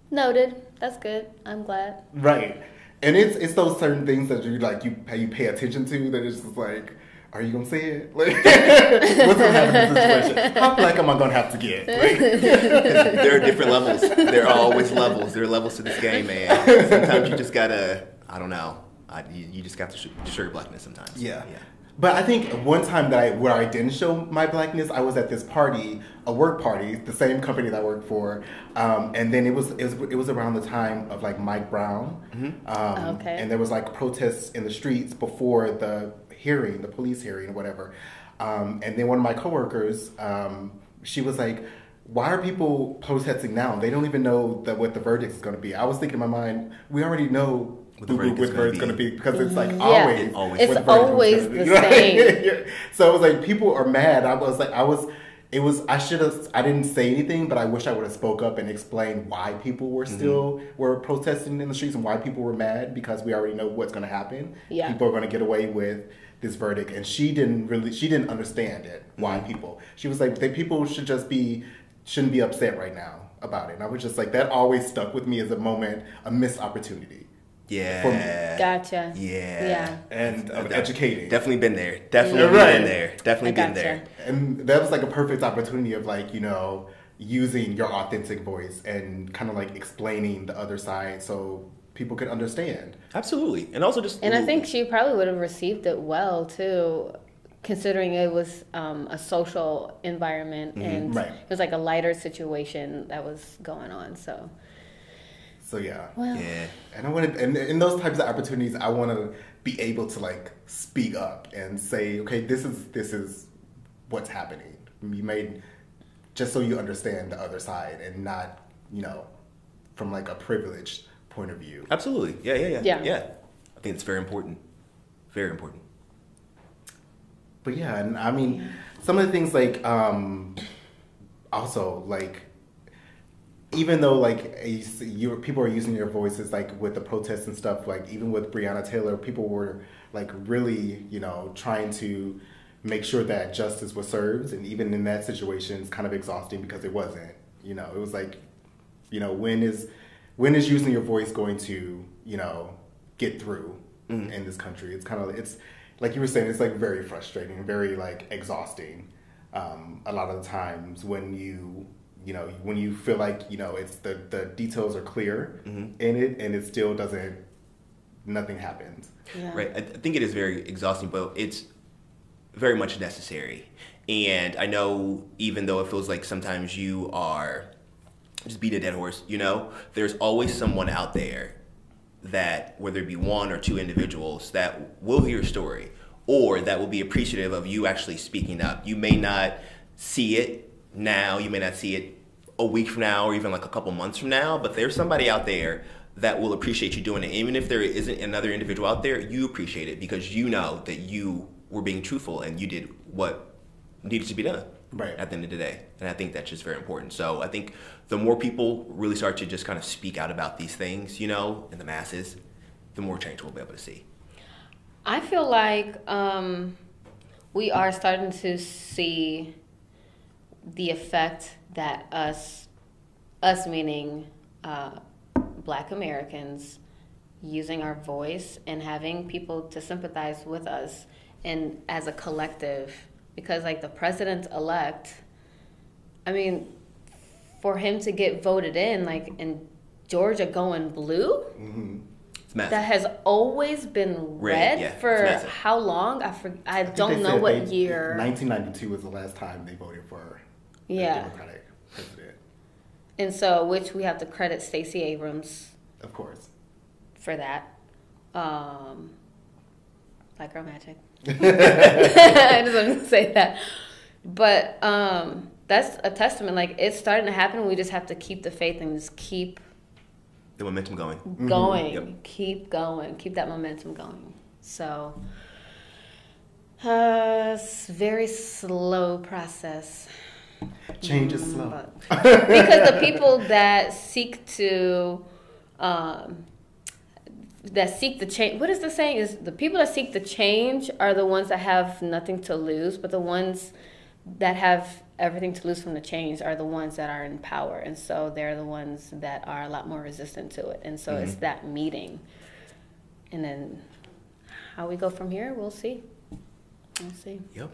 Speaker 1: noted. That's good. I'm glad.
Speaker 2: right, and it's it's those certain things that you like you pay you pay attention to that it's just like. Are you gonna say it? Like, what's gonna happen in this situation? How black am I gonna have to get? Like,
Speaker 3: there are different levels. There are always levels. There are levels to this game, man. Sometimes you just gotta, I don't know. I, you, you just got to sh- show your blackness sometimes.
Speaker 2: Yeah.
Speaker 3: Yeah.
Speaker 2: But I think one time that I where I didn't show my blackness, I was at this party, a work party, the same company that I worked for, um, and then it was, it was it was around the time of like Mike Brown, um,
Speaker 1: Okay.
Speaker 2: and there was like protests in the streets before the hearing, the police hearing or whatever, um, and then one of my coworkers, um, she was like. Why are people protesting now? They don't even know that what the verdict is going to be. I was thinking in my mind, we already know
Speaker 3: What the verdict
Speaker 2: what
Speaker 3: is
Speaker 2: the
Speaker 3: gonna
Speaker 2: verdict's going to be because it's like
Speaker 1: Yeah.
Speaker 2: always,
Speaker 3: Always.
Speaker 1: It's
Speaker 2: the
Speaker 1: always the
Speaker 2: be. Right?
Speaker 1: same.
Speaker 2: Yeah. So I was like people are mad. I was like, I was, it was. I should have. I didn't say anything, but I wish I would have spoke up and explained why people were still were protesting in the streets and why people were mad because we already know what's going to happen.
Speaker 1: Yeah.
Speaker 2: People are going to get away with this verdict, and she didn't really. She didn't understand it. Why mm-hmm. people? She was like, they people should just be shouldn't be upset right now about it. And I was just like, that always stuck with me as a moment, a missed opportunity,
Speaker 3: Yeah.
Speaker 1: Gotcha.
Speaker 3: Yeah.
Speaker 1: Yeah.
Speaker 2: and of
Speaker 3: Def-
Speaker 2: educating.
Speaker 3: Definitely been there. Definitely
Speaker 2: You're right.
Speaker 3: been there. Definitely
Speaker 1: I
Speaker 3: been
Speaker 1: gotcha.
Speaker 3: there.
Speaker 2: and that was like a perfect opportunity of like you know using your authentic voice and kind of like explaining the other side so people could understand
Speaker 3: Absolutely. And also just.
Speaker 1: And I think she probably would have received it well too, considering it was um, a social environment and
Speaker 2: Right.
Speaker 1: it was like a lighter situation that was going on. So,
Speaker 2: so yeah
Speaker 1: well,
Speaker 3: Yeah.
Speaker 2: and i want to, and in those types of opportunities i want to be able to like speak up and say okay this is this is what's happening you made just so you understand the other side and not you know from like a privileged point of view
Speaker 3: Absolutely. Yeah, yeah, yeah.
Speaker 1: Yeah.
Speaker 3: Yeah. I think it's very important. Very important.
Speaker 2: But yeah, and I mean, some of the things like, um, also like, even though like you, you people are using your voices like with the protests and stuff, like even with Breonna Taylor, people were like really, you know, trying to make sure that justice was served, and even in that situation, it's kind of exhausting because it wasn't. You know, it was like, you know, when is when is using your voice going to, you know, get through in this country? It's kind of it's like you were saying, it's like very frustrating, very like exhausting. Um, a lot of the times when you you know when you feel like you know it's the the details are clear in it and it still doesn't nothing happens.
Speaker 1: yeah.
Speaker 3: Right. I, I think it is very exhausting, but it's very much necessary. And I know even though it feels like sometimes you are just beat a dead horse, you know, there's always someone out there that whether it be one or two individuals that will hear your story or that will be appreciative of you actually speaking up. You may not see it now, you may not see it a week from now or even like a couple months from now, but there's somebody out there that will appreciate you doing it. Even if there isn't another individual out there, you appreciate it because you know that you were being truthful and you did what needed to be done
Speaker 2: Right.
Speaker 3: at the end of the day. And I think that's just very important. So I think the more people really start to just kind of speak out about these things, you know, in the masses, the more change we'll be able to see.
Speaker 1: I feel like um, we are starting to see the effect that us, us meaning uh, Black Americans, using our voice and having people to sympathize with us and as a collective, because like the president elect, I mean, for him to get voted in, like in Georgia going blue,
Speaker 3: massive.
Speaker 1: that has always been
Speaker 3: Red,
Speaker 1: red,
Speaker 3: yeah,
Speaker 1: for how long? I for, I,
Speaker 2: I
Speaker 1: don't know what
Speaker 2: they-
Speaker 1: year.
Speaker 2: 1992 was the last time they voted for a
Speaker 1: Yeah.
Speaker 2: Democratic president.
Speaker 1: And so, which we have to credit Stacey Abrams
Speaker 2: Of course.
Speaker 1: for that. Um, like girl magic. I just wanted to say that. But um, that's a testament. Like it's starting to happen. We just have to keep the faith and just keep
Speaker 3: the momentum going.
Speaker 1: going.
Speaker 3: Yep.
Speaker 1: Keep going. Keep that momentum going. So, uh, it's very slow process.
Speaker 2: Change is
Speaker 1: Mm,
Speaker 2: slow.
Speaker 1: but- because the people that seek to um, that seek the change what is the saying? Is the people that seek the change are the ones that have nothing to lose but the ones that have everything to lose from the change are the ones that are in power and so they're the ones that are a lot more resistant to it and so it's mm-hmm. that meeting. And then how we go from here we'll see. We'll see.
Speaker 3: Yep.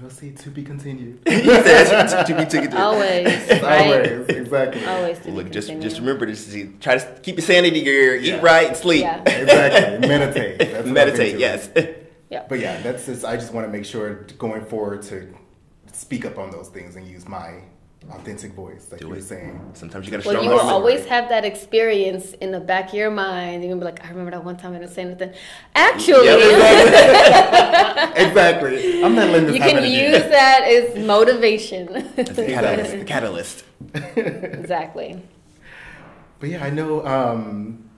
Speaker 2: We'll see. To be continued.
Speaker 3: He said, to be taken to-
Speaker 1: always right
Speaker 2: Always. Exactly.
Speaker 1: always to be
Speaker 3: Look, just
Speaker 1: continued.
Speaker 3: just remember this. is- Try to keep your sanity gear.
Speaker 2: Yeah.
Speaker 3: Eat right and sleep.
Speaker 1: yeah
Speaker 2: Exactly. Meditate. That's
Speaker 3: Meditate. Yes.
Speaker 1: yeah
Speaker 2: But yeah, that's just. I just want to make sure going forward to speak up on those things and use my authentic voice, like
Speaker 3: Do
Speaker 2: you were
Speaker 3: it.
Speaker 2: saying.
Speaker 3: Sometimes you gotta
Speaker 1: Well,
Speaker 3: strong
Speaker 1: you will
Speaker 3: arm
Speaker 1: always have that experience in the back of your mind. You're gonna be like, I remember that one time I didn't say anything. Actually,
Speaker 3: Yeah,
Speaker 2: exactly. I'm not letting this
Speaker 1: you
Speaker 2: happen
Speaker 1: can
Speaker 2: again.
Speaker 1: use that as motivation.
Speaker 3: That's the catalyst. The catalyst.
Speaker 1: exactly.
Speaker 2: But yeah, I know. Um,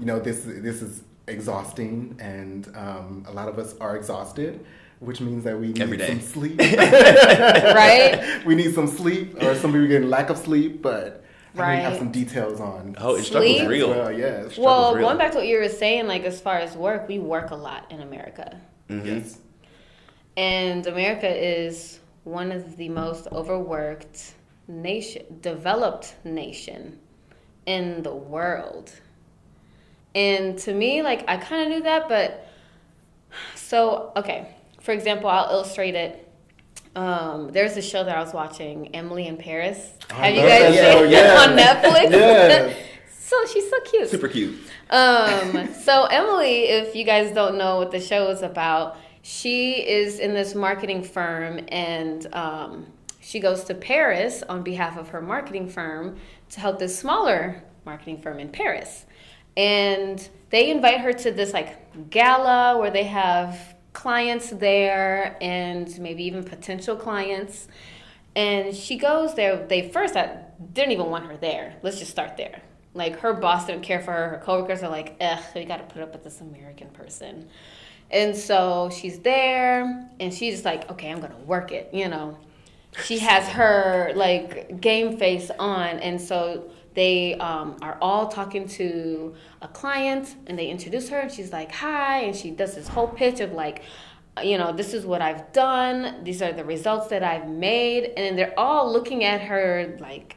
Speaker 2: you know, this this is exhausting, and um, a lot of us are exhausted, which means that we need
Speaker 3: Every day.
Speaker 2: some sleep.
Speaker 1: Right?
Speaker 2: we need some sleep, or some people getting lack of sleep. But I know you have some details on.
Speaker 3: Oh, it's
Speaker 1: Sleep?
Speaker 3: struggle's real.
Speaker 2: Well, yeah.
Speaker 3: Struggle-
Speaker 1: Well,
Speaker 3: real.
Speaker 1: going back to what you were saying, like as far as work, we work a lot in America.
Speaker 3: Mhm.
Speaker 2: Yes.
Speaker 1: And America is one of the most overworked nation, developed nation in the world. And to me, like I kind of knew that, but so okay. For example, I'll illustrate it. Um, there's a show that I was watching, Emily in Paris.
Speaker 2: I
Speaker 1: Have you guys
Speaker 2: that show,
Speaker 1: seen
Speaker 2: yes.
Speaker 1: it on Netflix?
Speaker 2: Yes.
Speaker 1: so she's so cute.
Speaker 3: Super cute.
Speaker 1: Um, so Emily, if you guys don't know what the show is about, she is in this marketing firm and um, she goes to Paris on behalf of her marketing firm to help this smaller marketing firm in Paris. And they invite her to this like gala where they have clients there and maybe even potential clients. And she goes there. They first uh, didn't even want her there. Let's just start there. Like her boss didn't care for her. Her coworkers are like, ugh, we got to put up with this American person. And so she's there, and she's just like, okay, I'm gonna work it. You know, she has her like game face on, and so they um, are all talking to a client, and they introduce her, and she's like, hi, and she does this whole pitch of like, you know, this is what I've done. These are the results that I've made, and they're all looking at her like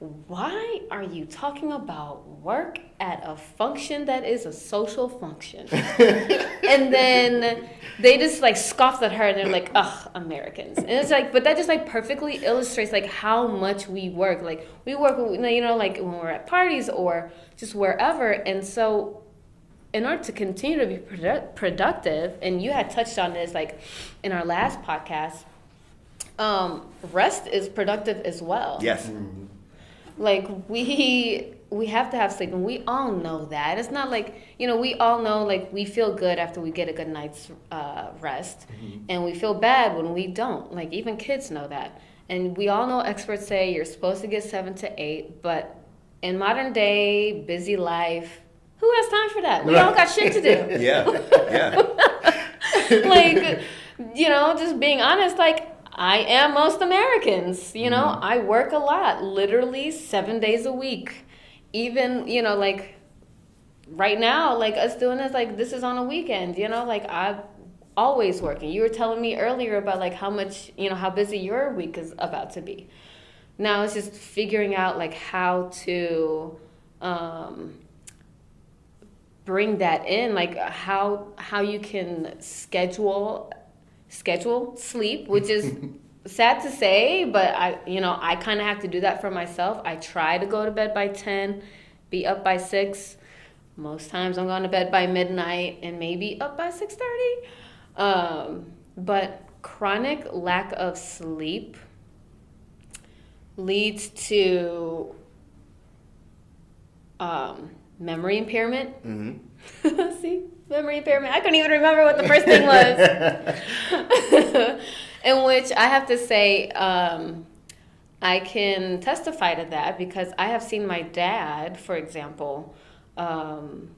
Speaker 1: why are you talking about work at a function that is a social function? and then they just like scoffed at her and they're like, ugh, Americans. And it's like, but that just like perfectly illustrates like how much we work. Like we work, you know, like when we're at parties or just wherever. And so in order to continue to be produ- productive, and you had touched on this like in our last podcast, um, rest is productive as well
Speaker 3: Yes.
Speaker 1: like we we have to have sleep and we all know that. It's not like you know we all know like we feel good after we get a good night's uh, rest and we feel bad when we don't. Like even kids know that. And we all know experts say you're supposed to get seven to eight but in modern day busy life who has time for that? We all got shit to do.
Speaker 3: Yeah. Yeah.
Speaker 1: like you know just being honest like i am most americans you know? I work a lot literally seven days a week even you know like right now like us doing this like this is on a weekend you know like i'm always working. You were telling me earlier about like how much you know how busy your week is about to be. Now it's just figuring out like how to um bring that in like how how you can schedule schedule sleep which is sad to say but i you know i kind of have to do that for myself i try to go to bed by 10 be up by 6 most times I'm going to bed by midnight and maybe up by 6:30. Um, but chronic lack of sleep leads to um, memory impairment.
Speaker 3: Mm-hmm.
Speaker 1: See, memory impairment. I couldn't even remember what the first thing was. In which I have to say, um, I can testify to that because I have seen my dad, for example, um,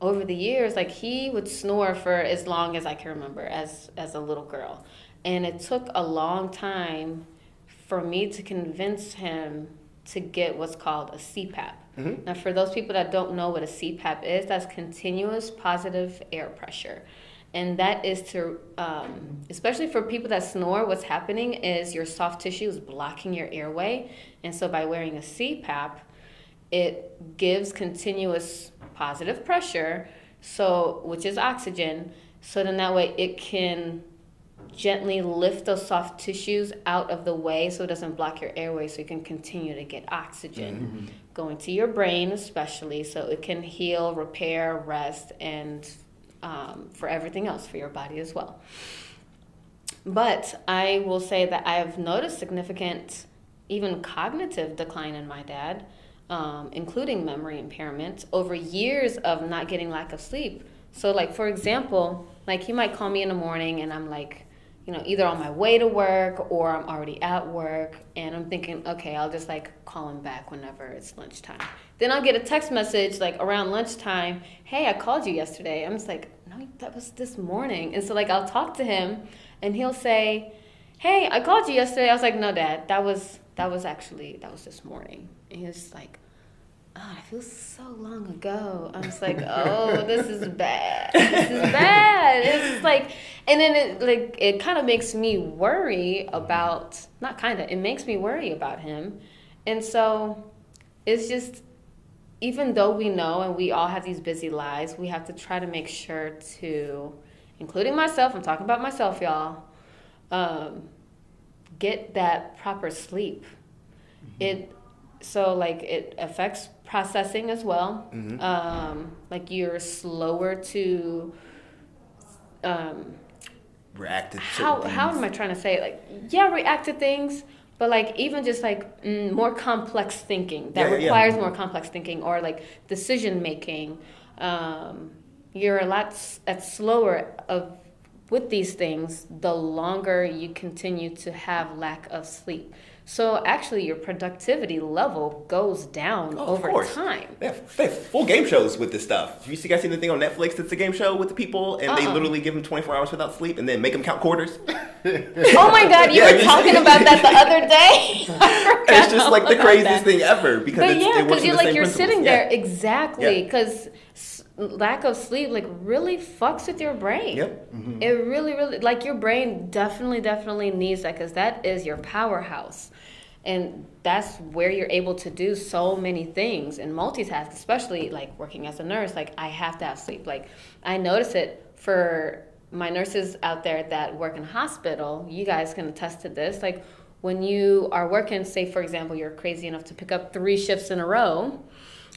Speaker 1: over the years, like he would snore for as long as I can remember as as a little girl, and it took a long time for me to convince him to get what's called a CPAP.
Speaker 3: Mhm.
Speaker 1: Now, for those people that don't know what a CPAP is, that's continuous positive air pressure. And that is to, um, especially for people that snore, what's happening is your soft tissue is blocking your airway. And so by wearing a CPAP, it gives continuous positive pressure, so which is oxygen. So then that way it can gently lift those soft tissues out of the way so it doesn't block your airway so you can continue to get oxygen going to your brain especially so it can heal repair rest and um, for everything else for your body as well. But i will say that i've noticed significant even cognitive decline in my dad um, including memory impairment over years of not getting lack of sleep. So like for example like he might call me in the morning and i'm like you know, either on my way to work or I'm already at work and I'm thinking, okay, I'll just like call him back whenever it's lunchtime. Then I'll get a text message like around lunchtime, hey, I called you yesterday. I'm just like, no, that was this morning. And so like I'll talk to him and he'll say, hey, I called you yesterday. I was like, no, dad, that was that was actually that was this morning. And he was like, oh, it feels so long ago. I was like, oh, this is bad. This is bad. It's like, and then it like it kind of makes me worry about not kind of it makes me worry about him, and so it's just even though we know and we all have these busy lives, we have to try to make sure to, including myself. I'm talking about myself, y'all. Um, get that proper sleep. It so like it affects processing as well.
Speaker 3: Mhm.
Speaker 1: Um, like you're slower to um,
Speaker 3: React to
Speaker 1: how
Speaker 3: certain
Speaker 1: how am I trying to say it? like yeah react to things, but like even just like mm, more complex thinking that
Speaker 3: Yeah, yeah.
Speaker 1: requires more complex thinking or like decision making. Um, you're a lot s- at slower of with these things the longer you continue to have lack of sleep. So actually, your productivity level goes down
Speaker 3: Oh,
Speaker 1: over time.
Speaker 3: They have, they have full game shows with this stuff. Have you see- guys seen the thing on Netflix that's a game show with the people and they
Speaker 1: Uh-uh.
Speaker 3: literally give them 24 hours without sleep and then make them count quarters?
Speaker 1: Oh my God, you
Speaker 3: Yeah,
Speaker 1: were talking about that the other day.
Speaker 3: It's just like the craziest
Speaker 1: that.
Speaker 3: thing ever because
Speaker 1: But
Speaker 3: it's,
Speaker 1: yeah, because you're like you're
Speaker 3: principles.
Speaker 1: sitting
Speaker 3: Yeah.
Speaker 1: there exactly
Speaker 3: Yeah.
Speaker 1: Lack of sleep like really fucks with your brain.
Speaker 3: Yep. Mm-hmm.
Speaker 1: It really, really like your brain definitely, definitely needs that because that is your powerhouse, and that's where you're able to do so many things and multitask. Especially like working as a nurse, like I have to have sleep. Like I notice it for my nurses out there that work in hospital. You guys can attest to this. Like when you are working, say for example, you're crazy enough to pick up three shifts in a row.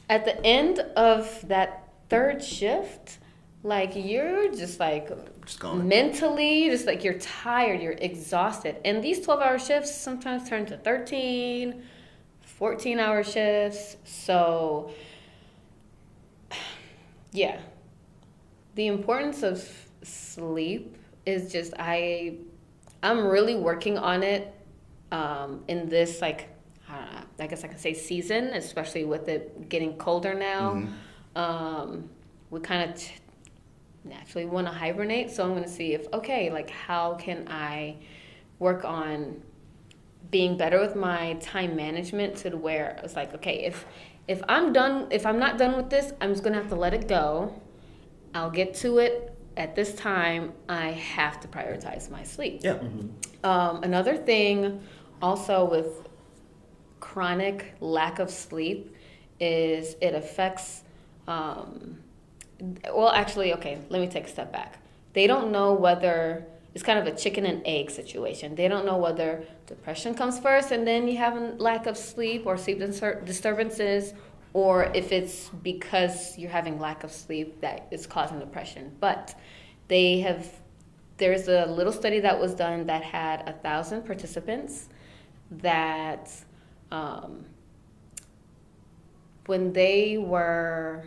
Speaker 1: At the end of that third shift, like you're just like
Speaker 3: Just
Speaker 1: mentally, just like you're tired, you're exhausted. And these 12 hour shifts sometimes turn to 13, 14 hour shifts. So, yeah. The importance of sleep is just, I, I'm really working on it um, in this, like, I, don't know, I guess I can say season, especially with it getting colder now.
Speaker 3: Mhm.
Speaker 1: Um, we kind of t- naturally want to hibernate. So I'm going to see if, okay, like how can I work on being better with my time management to the where it's like, okay, if if I'm done, if I'm not done with this, I'm just going to have to let it go. I'll get to it at this time. I have to prioritize my sleep.
Speaker 3: Yeah.
Speaker 1: Um, another thing, also with chronic lack of sleep, is it affects. Um, well, actually, okay. Let me take a step back. They don't know whether it's kind of a chicken and egg situation. They don't know whether depression comes first, and then you have a lack of sleep or sleep disturbances, or if it's because you're having lack of sleep that is causing depression. But they have there's a little study that was done that had a thousand participants that um, when they were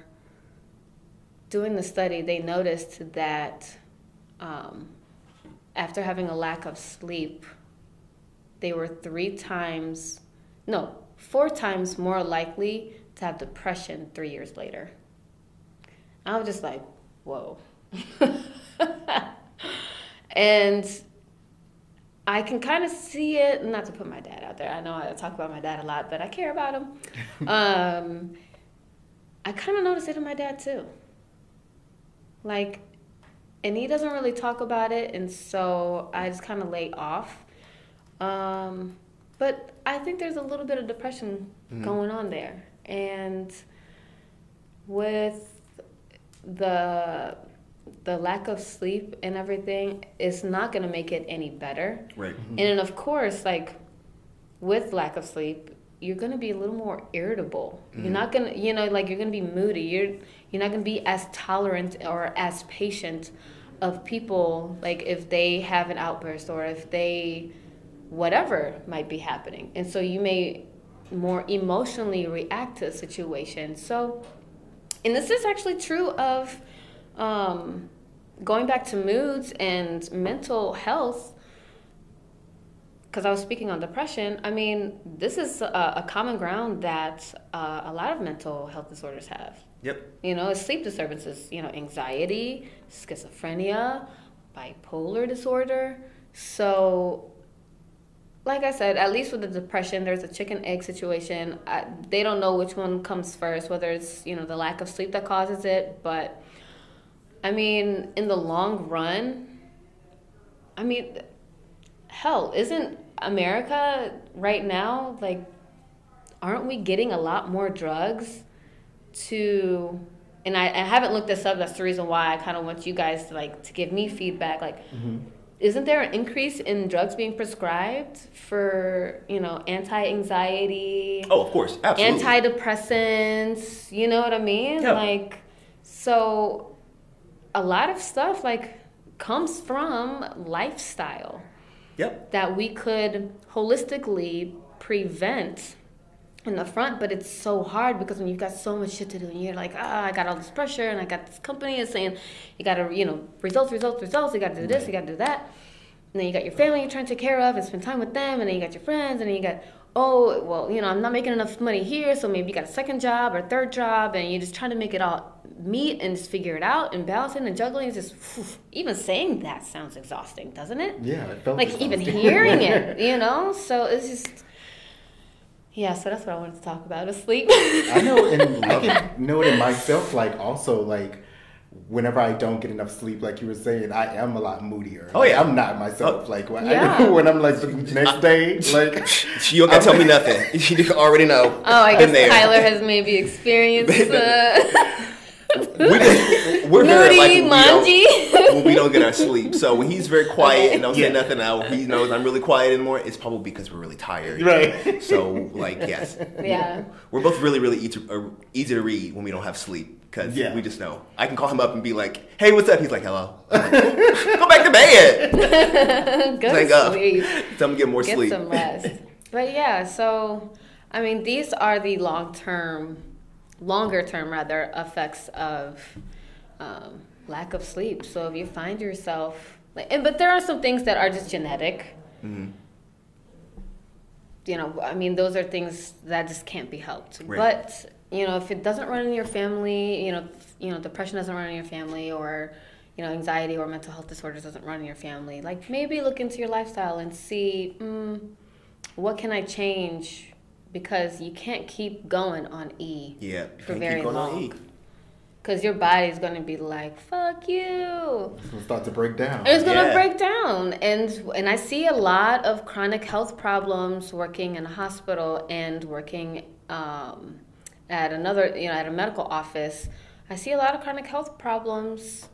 Speaker 1: doing the study, they noticed that um, after having a lack of sleep, they were three times, no, four times more likely to have depression three years later. I was just like, whoa. and I can kind of see it, not to put my dad out there. I know I talk about my dad a lot, but I care about him. um, I kind of notice it in my dad too. Like, and he doesn't really talk about it, and so I just kind of lay off. Um, but I think there's a little bit of depression mm-hmm. going on there, and with the the lack of sleep and everything is not going to make it any better.
Speaker 3: Right. Mm-hmm.
Speaker 1: And then of course, like with lack of sleep, you're going to be a little more irritable. Mm-hmm. You're not going to, you know, like you're going to be moody. You're you're not going to be as tolerant or as patient of people like if they have an outburst or if they whatever might be happening. And so you may more emotionally react to a situation. So and this is actually true of um, going back to moods and mental health, because I was speaking on depression, I mean, this is a, a common ground that uh, a lot of mental health disorders have.
Speaker 3: Yep.
Speaker 1: You know, sleep disturbances, you know, anxiety, schizophrenia, bipolar disorder. So, like I said, at least with the depression, there's a chicken egg situation. I, they don't know which one comes first, whether it's, you know, the lack of sleep that causes it, but I mean, in the long run, I mean, hell, isn't America right now like aren't we getting a lot more drugs to and I, I haven't looked this up that's the reason why i kind of want you guys to like to give me feedback like mm-hmm. isn't there an increase in drugs being prescribed for you know anti-anxiety
Speaker 3: oh of course absolutely
Speaker 1: antidepressants you know what i mean yeah. like so a lot of stuff like comes from lifestyle.
Speaker 3: Yep.
Speaker 1: That we could holistically prevent in the front, but it's so hard because when you've got so much shit to do and you're like, ah, I got all this pressure and I got this company is saying you gotta, you know, results, results, results, you gotta do this, you gotta do that. And then you got your family you're trying to take care of and spend time with them, and then you got your friends, and then you got oh, well, you know, I'm not making enough money here, so maybe you got a second job or third job, and you're just trying to make it all meet and just figure it out and balancing and juggling is just whew, even saying that sounds exhausting, doesn't it?
Speaker 2: Yeah, it felt
Speaker 1: like
Speaker 2: exhausting.
Speaker 1: even hearing it, you know. So it's just. Yeah, so that's what I wanted to talk about. Sleep.
Speaker 2: I know, and I can know it in myself. Like also, like whenever I don't get enough sleep, like you were saying, I am a lot moodier.
Speaker 3: Oh yeah,
Speaker 2: I'm not myself. Oh, like when, yeah. I, when I'm like the next day, like
Speaker 3: you don't gotta tell me nothing. You already know.
Speaker 1: Oh, I guess Tyler has maybe experienced. Uh...
Speaker 3: we just, we're very like when we, when we don't get our sleep. So when he's very quiet and don't yeah. say nothing out, he knows I'm really quiet anymore. It's probably because we're really tired.
Speaker 2: Right.
Speaker 3: So like yes.
Speaker 1: Yeah.
Speaker 3: We're both really really easy to, uh, easy to read when we don't have sleep because yeah. we just know. I can call him up and be like, "Hey, what's up?" He's like, "Hello." Like, Go back to
Speaker 1: bed. Go Hang to sleep.
Speaker 3: Tell him to get more
Speaker 1: get
Speaker 3: sleep.
Speaker 1: Get some rest. but yeah, so I mean, these are the long term longer term rather effects of um, lack of sleep. So if you find yourself, like, and, but there are some things that are just genetic. Mm-hmm. You know, I mean, those are things that just can't be helped. Right. But you know, if it doesn't run in your family, you know, you know, depression doesn't run in your family, or you know, anxiety or mental health disorders doesn't run in your family. Like maybe look into your lifestyle and see, mm, what can I change because you can't keep going on E
Speaker 3: yeah,
Speaker 1: for very long. Because your body's gonna be like, "Fuck you."
Speaker 2: It's gonna start to break down.
Speaker 1: It's gonna yeah. break down, and and I see a lot of chronic health problems working in a hospital and working um, at another, you know, at a medical office. I see a lot of chronic health problems.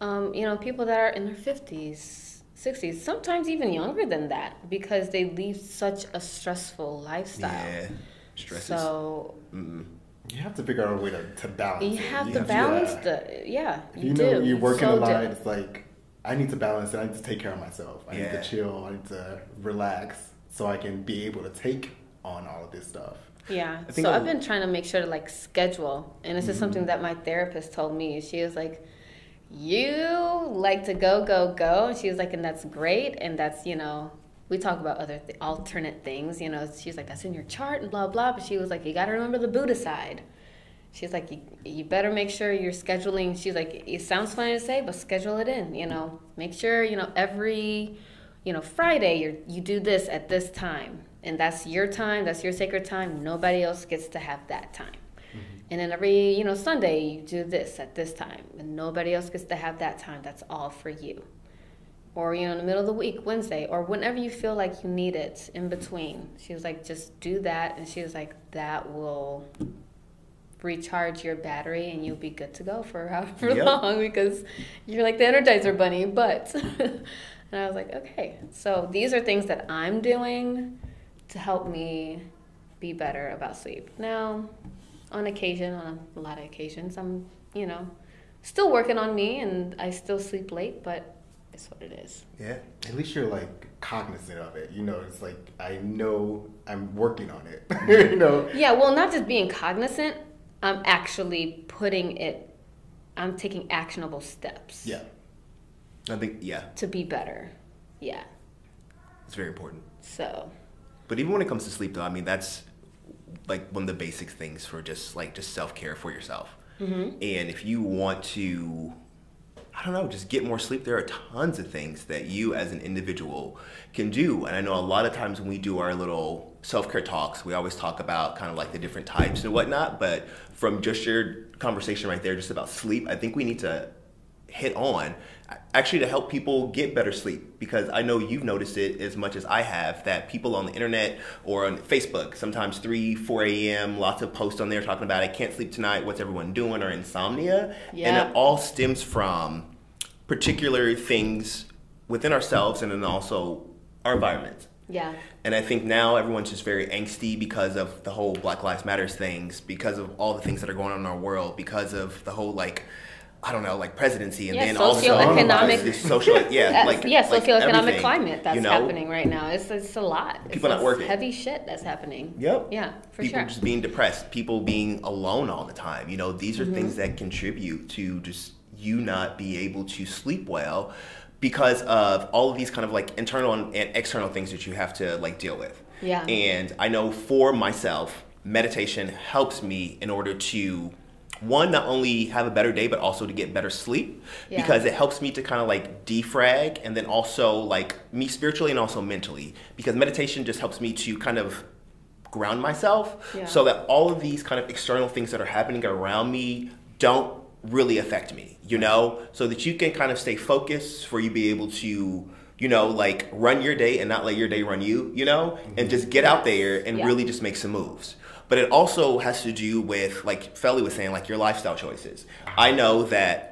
Speaker 1: Um, you know, people that are in their fifties, 60s, sometimes even younger than that, because they lead such a stressful lifestyle.
Speaker 3: Yeah, stresses.
Speaker 1: So,
Speaker 3: Mm-mm.
Speaker 2: You have to figure out a way to, to balance.
Speaker 1: You
Speaker 2: it.
Speaker 1: have
Speaker 2: You
Speaker 1: to balance
Speaker 2: yeah.
Speaker 1: the yeah.
Speaker 2: If
Speaker 1: You,
Speaker 2: you
Speaker 1: do.
Speaker 2: know you're working
Speaker 1: So
Speaker 2: a lot.
Speaker 1: do.
Speaker 2: It's like I need to balance it. I need to take care of myself. I need to chill. I need to relax so I can be able to take on all of this stuff.
Speaker 1: Yeah. So
Speaker 3: I'll-
Speaker 1: I've been trying to make sure to like schedule, and this is
Speaker 2: Mm-hmm.
Speaker 1: something that my therapist told me. She was like, "You like to go, go, go," and she was like, "And that's great, and that's you know." We talk about other th- alternate things, you know. She's like, "That's in your chart," and blah blah. But she was like, "You got to remember the Buddha side." She's like, you, you better make sure you're scheduling. She's like, it sounds funny to say, but schedule it in. You know, make sure you know every, you know, Friday you you do this at this time, and that's your time. That's your sacred time. Nobody else gets to have that time. And then every you know Sunday you do this at this time, and nobody else gets to have that time. That's all for you. Or you know, in the middle of the week, Wednesday, or whenever you feel like you need it in between. She was like, just do that, and she was like, that will recharge your battery and you'll be good to go for however
Speaker 3: Yep.
Speaker 1: long because you're like the energizer bunny but and i was like okay so these are things that i'm doing to help me be better about sleep now on occasion on a lot of occasions i'm you know still working on me and i still sleep late but it's what it is
Speaker 3: Yeah.
Speaker 2: At least you're like cognizant of it. You know, it's like I know I'm working on it. you mm-hmm. know.
Speaker 1: yeah well not just being cognizant i'm actually putting it i'm taking actionable steps
Speaker 2: Yeah.
Speaker 3: I think yeah,
Speaker 1: to be better. Yeah.
Speaker 3: it's very important.
Speaker 1: So
Speaker 3: But even when it comes to sleep, though, I mean that's like one of the basic things for just like just self care for yourself. Mm-hmm. And if you want to, I don't know, just get more sleep, there are tons of things that you as an individual can do. And I know a lot of times when we do our little self care talks, we always talk about kind of like the different types and whatnot. But from just your conversation right there, just about sleep, I think we need to hit on actually to help people get better sleep because I know you've noticed it as much as I have that people on the internet or on Facebook sometimes 3 4 a.m. lots of posts on there talking about I can't sleep tonight what's everyone doing or insomnia and it all stems from particular things within ourselves and then also our environment
Speaker 1: yeah.
Speaker 3: and I think now everyone's just very angsty because of the whole Black Lives Matters things, because of all the things that are going on in our world, because of the whole like, I don't know, like presidency, and
Speaker 1: Yeah,
Speaker 3: then also this social, yeah,
Speaker 1: That's-
Speaker 3: like
Speaker 1: yeah,
Speaker 3: like
Speaker 1: socioeconomic
Speaker 3: everything,
Speaker 1: climate that's
Speaker 3: you know?
Speaker 1: happening right now. It's it's a lot. It's,
Speaker 3: People not
Speaker 1: it's
Speaker 3: working.
Speaker 1: Heavy shit that's happening.
Speaker 3: Yep.
Speaker 1: Yeah, for
Speaker 3: people
Speaker 1: sure.
Speaker 3: just being depressed, people being alone all the time. You know, these are
Speaker 1: Mm-hmm.
Speaker 3: things that contribute to just you not be able to sleep well because of all of these kind of like internal and and external things that you have to like deal with.
Speaker 1: Yeah.
Speaker 3: And I know for myself, meditation helps me in order to one not only have a better day but also to get better sleep
Speaker 1: Yeah.
Speaker 3: because it helps me to kind of like defrag and then also like me spiritually and also mentally because meditation just helps me to kind of ground myself
Speaker 1: Yeah.
Speaker 3: so that all of these kind of external things that are happening around me don't really affect me you know so that you can kind of stay focused for you be able to you know like run your day and not let your day run you you know and mm-hmm. just get out there and
Speaker 1: Yeah.
Speaker 3: really just make some moves but it also has to do with like Felly was saying like your lifestyle choices. I know that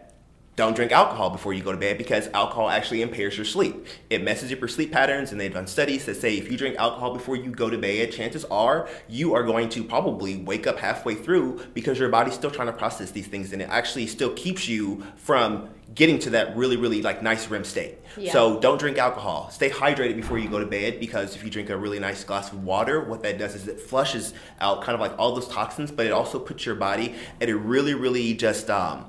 Speaker 3: don't drink alcohol before you go to bed because alcohol actually impairs your sleep. It messes up your sleep patterns, and they've done studies that say if you drink alcohol before you go to bed, chances are you are going to probably wake up halfway through because your body's still trying to process these things, and it actually still keeps you from getting to that really, really like nice REM state.
Speaker 1: Yeah.
Speaker 3: So don't drink alcohol. Stay hydrated before you go to bed because if you drink a really nice glass of water, what that does is it flushes out kind of like all those toxins, but it also puts your body at a really, really just um,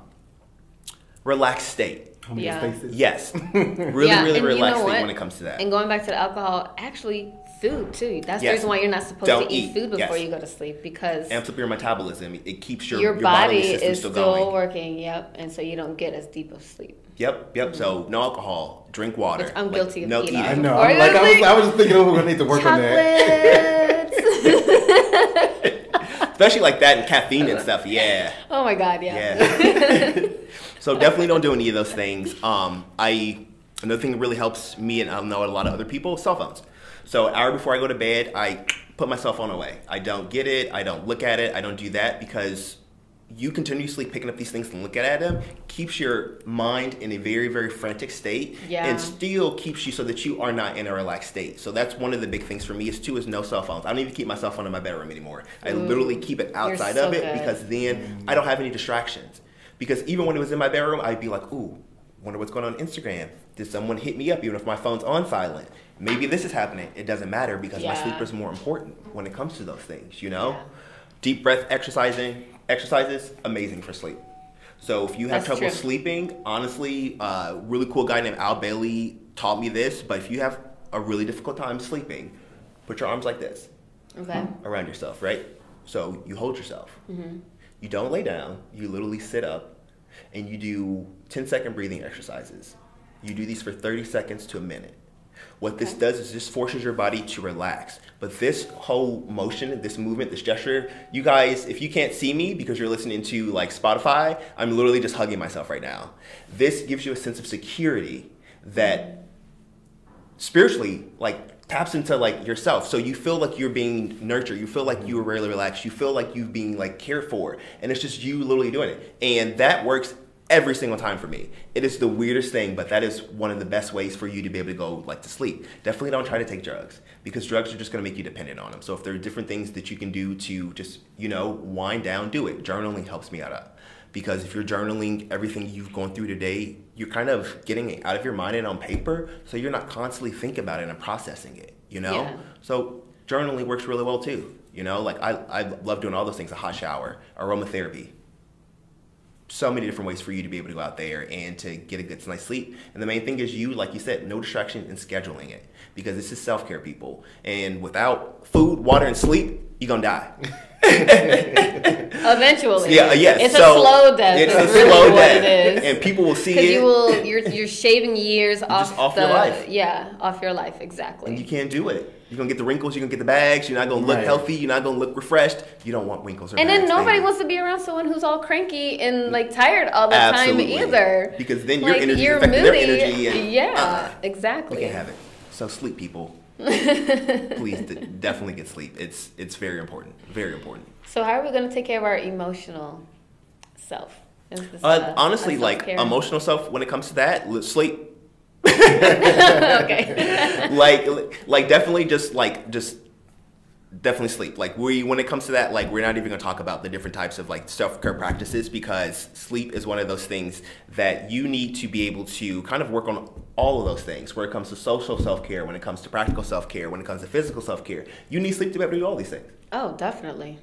Speaker 3: relaxed state.
Speaker 1: Yeah.
Speaker 2: Homeostasis.
Speaker 3: Yes, really,
Speaker 1: Yeah,
Speaker 3: really
Speaker 1: and you know
Speaker 3: relaxed state when it comes to that.
Speaker 1: And going back to the alcohol, actually, food too. That's the reason why you're not supposed
Speaker 3: Don't
Speaker 1: to eat,
Speaker 3: eat.
Speaker 1: food before
Speaker 3: Yes.
Speaker 1: you go to sleep because
Speaker 3: Amps up your metabolism. It keeps your
Speaker 1: your,
Speaker 3: your,
Speaker 1: body
Speaker 3: bodily system
Speaker 1: is
Speaker 3: still,
Speaker 1: still,
Speaker 3: going.
Speaker 1: working. Yep, and so you don't get as deep of sleep.
Speaker 3: Yep, yep. So mm-hmm. no alcohol. Drink water.
Speaker 1: Which I'm
Speaker 3: Like,
Speaker 1: guilty of
Speaker 3: no
Speaker 1: eating.
Speaker 2: I know. I'm
Speaker 1: you
Speaker 2: like I was. I was just thinking, oh, we're gonna need to work on that.
Speaker 3: Especially like that and caffeine and stuff. Yeah.
Speaker 1: oh my god, yeah.
Speaker 3: Yeah. So definitely don't do any of those things. Um, I another thing that really helps me and I know a lot of other people, cell phones. So an hour before I go to bed, I put my cell phone away. I don't get it. I don't look at it. I don't do that because you continuously picking up these things and looking at them keeps your mind in a very very frantic state
Speaker 1: Yeah.
Speaker 3: and still keeps you so that you are not in a relaxed state so that's one of the big things for me is too is no cell phones i don't even keep my cell phone in my bedroom anymore i literally keep it outside
Speaker 1: so
Speaker 3: of it
Speaker 1: good.
Speaker 3: because then i don't have any distractions because even when it was in my bedroom i'd be like ooh wonder what's going on on instagram. Did someone hit me up even if my phone's on silent? Maybe this is happening. It doesn't matter because my sleep is more important when it comes to those things you know?
Speaker 1: Yeah.
Speaker 3: deep breath exercising exercises amazing for sleep. So if you have
Speaker 1: That's
Speaker 3: trouble
Speaker 1: true.
Speaker 3: sleeping honestly a really cool guy named al bailey taught me this but if you have a really difficult time sleeping put your arms like this
Speaker 1: Okay.
Speaker 3: around yourself right? So you hold yourself mm-hmm. You don't lay down you literally sit up and you do 10 second breathing exercises you do these for 30 seconds to a minute what this does is this forces your body to relax. But this whole motion, this movement, this gesture, you guys, if you can't see me because you're listening to like Spotify, I'm literally just hugging myself right now. This gives you a sense of security that spiritually like taps into like yourself. So you feel like you're being nurtured. You feel like you are really relaxed. You feel like you're being like cared for. And it's just you literally doing it. And that works every single time for me. It is the weirdest thing but that is one of the best ways for you to be able to go like to sleep. Definitely don't try to take drugs because drugs are just going to make you dependent on them so if there are different things that you can do to just you know wind down do it. Journaling helps me out a- because if you're journaling everything you've gone through today, you're kind of getting it out of your mind and on paper, so you're not constantly thinking about it and processing it, you know?
Speaker 1: Yeah.
Speaker 3: So journaling works really well too, you know? Like I, I love doing all those things, a hot shower, aromatherapy. So many different ways for you to be able to go out there and to get a good night's sleep. And the main thing is you, like you said, no distraction and scheduling it. Because this is self-care people. And without food, water, and sleep, you're gonna die.
Speaker 1: Eventually.
Speaker 3: Yeah, yes.
Speaker 1: It's
Speaker 3: so
Speaker 1: a slow death.
Speaker 3: It's a
Speaker 1: really
Speaker 3: slow
Speaker 1: what
Speaker 3: death,
Speaker 1: It is.
Speaker 3: and people will see
Speaker 1: Because
Speaker 3: it,
Speaker 1: you will, you're you're shaving years off,
Speaker 3: off
Speaker 1: the,
Speaker 3: your life.
Speaker 1: Yeah, off your life, exactly.
Speaker 3: and you can't do it. You're gonna get the wrinkles. You're gonna get the bags. You're not gonna look
Speaker 2: Right.
Speaker 3: healthy. You're not gonna look refreshed. You don't want wrinkles or
Speaker 1: And then nobody
Speaker 3: baby.
Speaker 1: wants to be around someone who's all cranky and like tired all the
Speaker 3: Absolutely.
Speaker 1: time either.
Speaker 3: Because then your
Speaker 1: Like,
Speaker 3: energy is
Speaker 1: you're
Speaker 3: their energy and-
Speaker 1: yeah,
Speaker 3: uh-uh.
Speaker 1: exactly.
Speaker 3: We can't have it. So sleep, people. Please d- definitely get sleep. It's it's very important. Very important.
Speaker 1: So how are we gonna take care of our emotional self?
Speaker 3: Uh,
Speaker 1: a-
Speaker 3: honestly, like emotional self. When it comes to that, sleep.
Speaker 1: okay.
Speaker 3: like like definitely just like just definitely sleep. Like we when it comes to that like we're not even going to talk about the different types of like self-care practices because sleep is one of those things that you need to be able to kind of work on all of those things. Where it comes to social self-care when it comes to practical self-care when it comes to physical self-care you need sleep to be able to do all these things.
Speaker 1: Oh, definitely.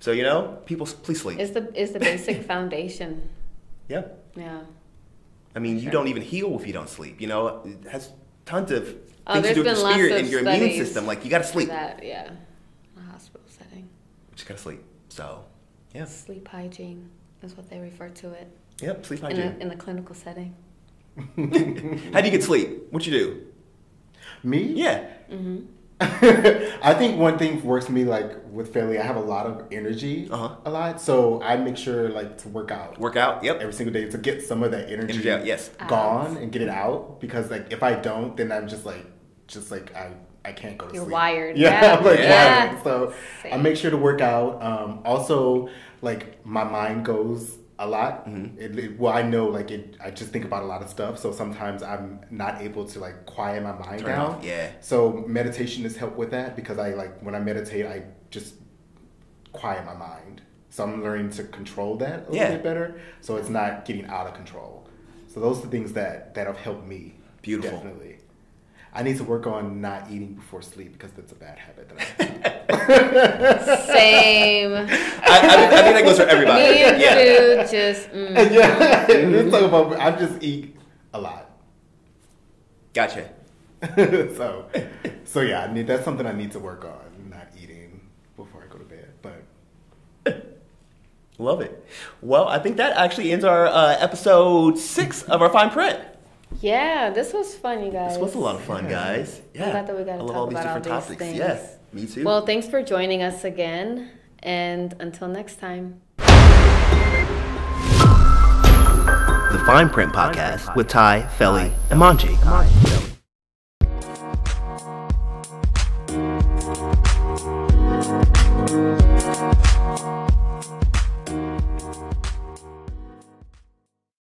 Speaker 3: so you know people please sleep.
Speaker 1: Is the is the basic foundation.
Speaker 3: yeah.
Speaker 1: Yeah.
Speaker 3: i mean you don't even heal if you don't sleep you know? It has tons of
Speaker 1: Oh,
Speaker 3: things to do with your spirit and your immune system. Like you got to sleep.
Speaker 1: That yeah, a hospital setting.
Speaker 3: Just got to sleep so yeah
Speaker 1: Sleep hygiene is what they refer to it
Speaker 3: Yep, sleep
Speaker 1: in
Speaker 3: hygiene.
Speaker 1: a, in the clinical setting.
Speaker 3: How do you get sleep? What you do?
Speaker 2: Me?
Speaker 3: Yeah.
Speaker 1: Mm-hmm.
Speaker 2: I think one thing works for me like with family. I have a lot of energy,
Speaker 3: Uh-huh.
Speaker 2: a lot, so I make sure like to work out
Speaker 3: Work out. Yep.
Speaker 2: every single day to get some of that energy,
Speaker 3: Energy out, yes.
Speaker 2: gone and get it out. Because like if I don't, then I'm just like, just like I I can't go to
Speaker 1: You're
Speaker 2: sleep.
Speaker 1: wired.
Speaker 2: Yeah,
Speaker 1: Yeah.
Speaker 2: I'm like
Speaker 3: Yeah.
Speaker 2: wired. So I make sure to work out. Um, also, like my mind goes a lot.
Speaker 3: Mm-hmm.
Speaker 2: It, it- well, I know like it. I just think about a lot of stuff. So sometimes I'm not able to like quiet my mind
Speaker 3: Turn
Speaker 2: down.
Speaker 3: off, yeah.
Speaker 2: So meditation has helped with that because I like when I meditate, I just quiet my mind. So I'm learning to control that a little
Speaker 3: Yeah.
Speaker 2: bit better. So it's not getting out of control. So those are the things that that have helped me.
Speaker 3: Beautiful.
Speaker 2: Definitely. I need to work on not eating before sleep because that's a bad habit that I have.
Speaker 1: Same.
Speaker 3: I, I, think- I think that goes for everybody.
Speaker 1: Me and
Speaker 3: yeah.
Speaker 1: food just mm.
Speaker 2: yeah, let's talk about. I just eat a lot.
Speaker 3: Gotcha.
Speaker 2: so, so yeah, I need that's something I need to work on. Not eating before I go to bed, but
Speaker 3: Love it. Well, I think that actually ends our uh, episode six of our fine print.
Speaker 1: Yeah, this was fun, you guys.
Speaker 3: This was a lot of fun, guys. Yeah.
Speaker 1: I glad that we got to
Speaker 3: I love
Speaker 1: talk
Speaker 3: all these
Speaker 1: about all
Speaker 3: different
Speaker 1: these
Speaker 3: topics.
Speaker 1: things.
Speaker 3: Yes. Me too.
Speaker 1: Well, thanks for joining us again, and until next time.
Speaker 3: the Fine Print Podcast with Ty, Felly, and Manji.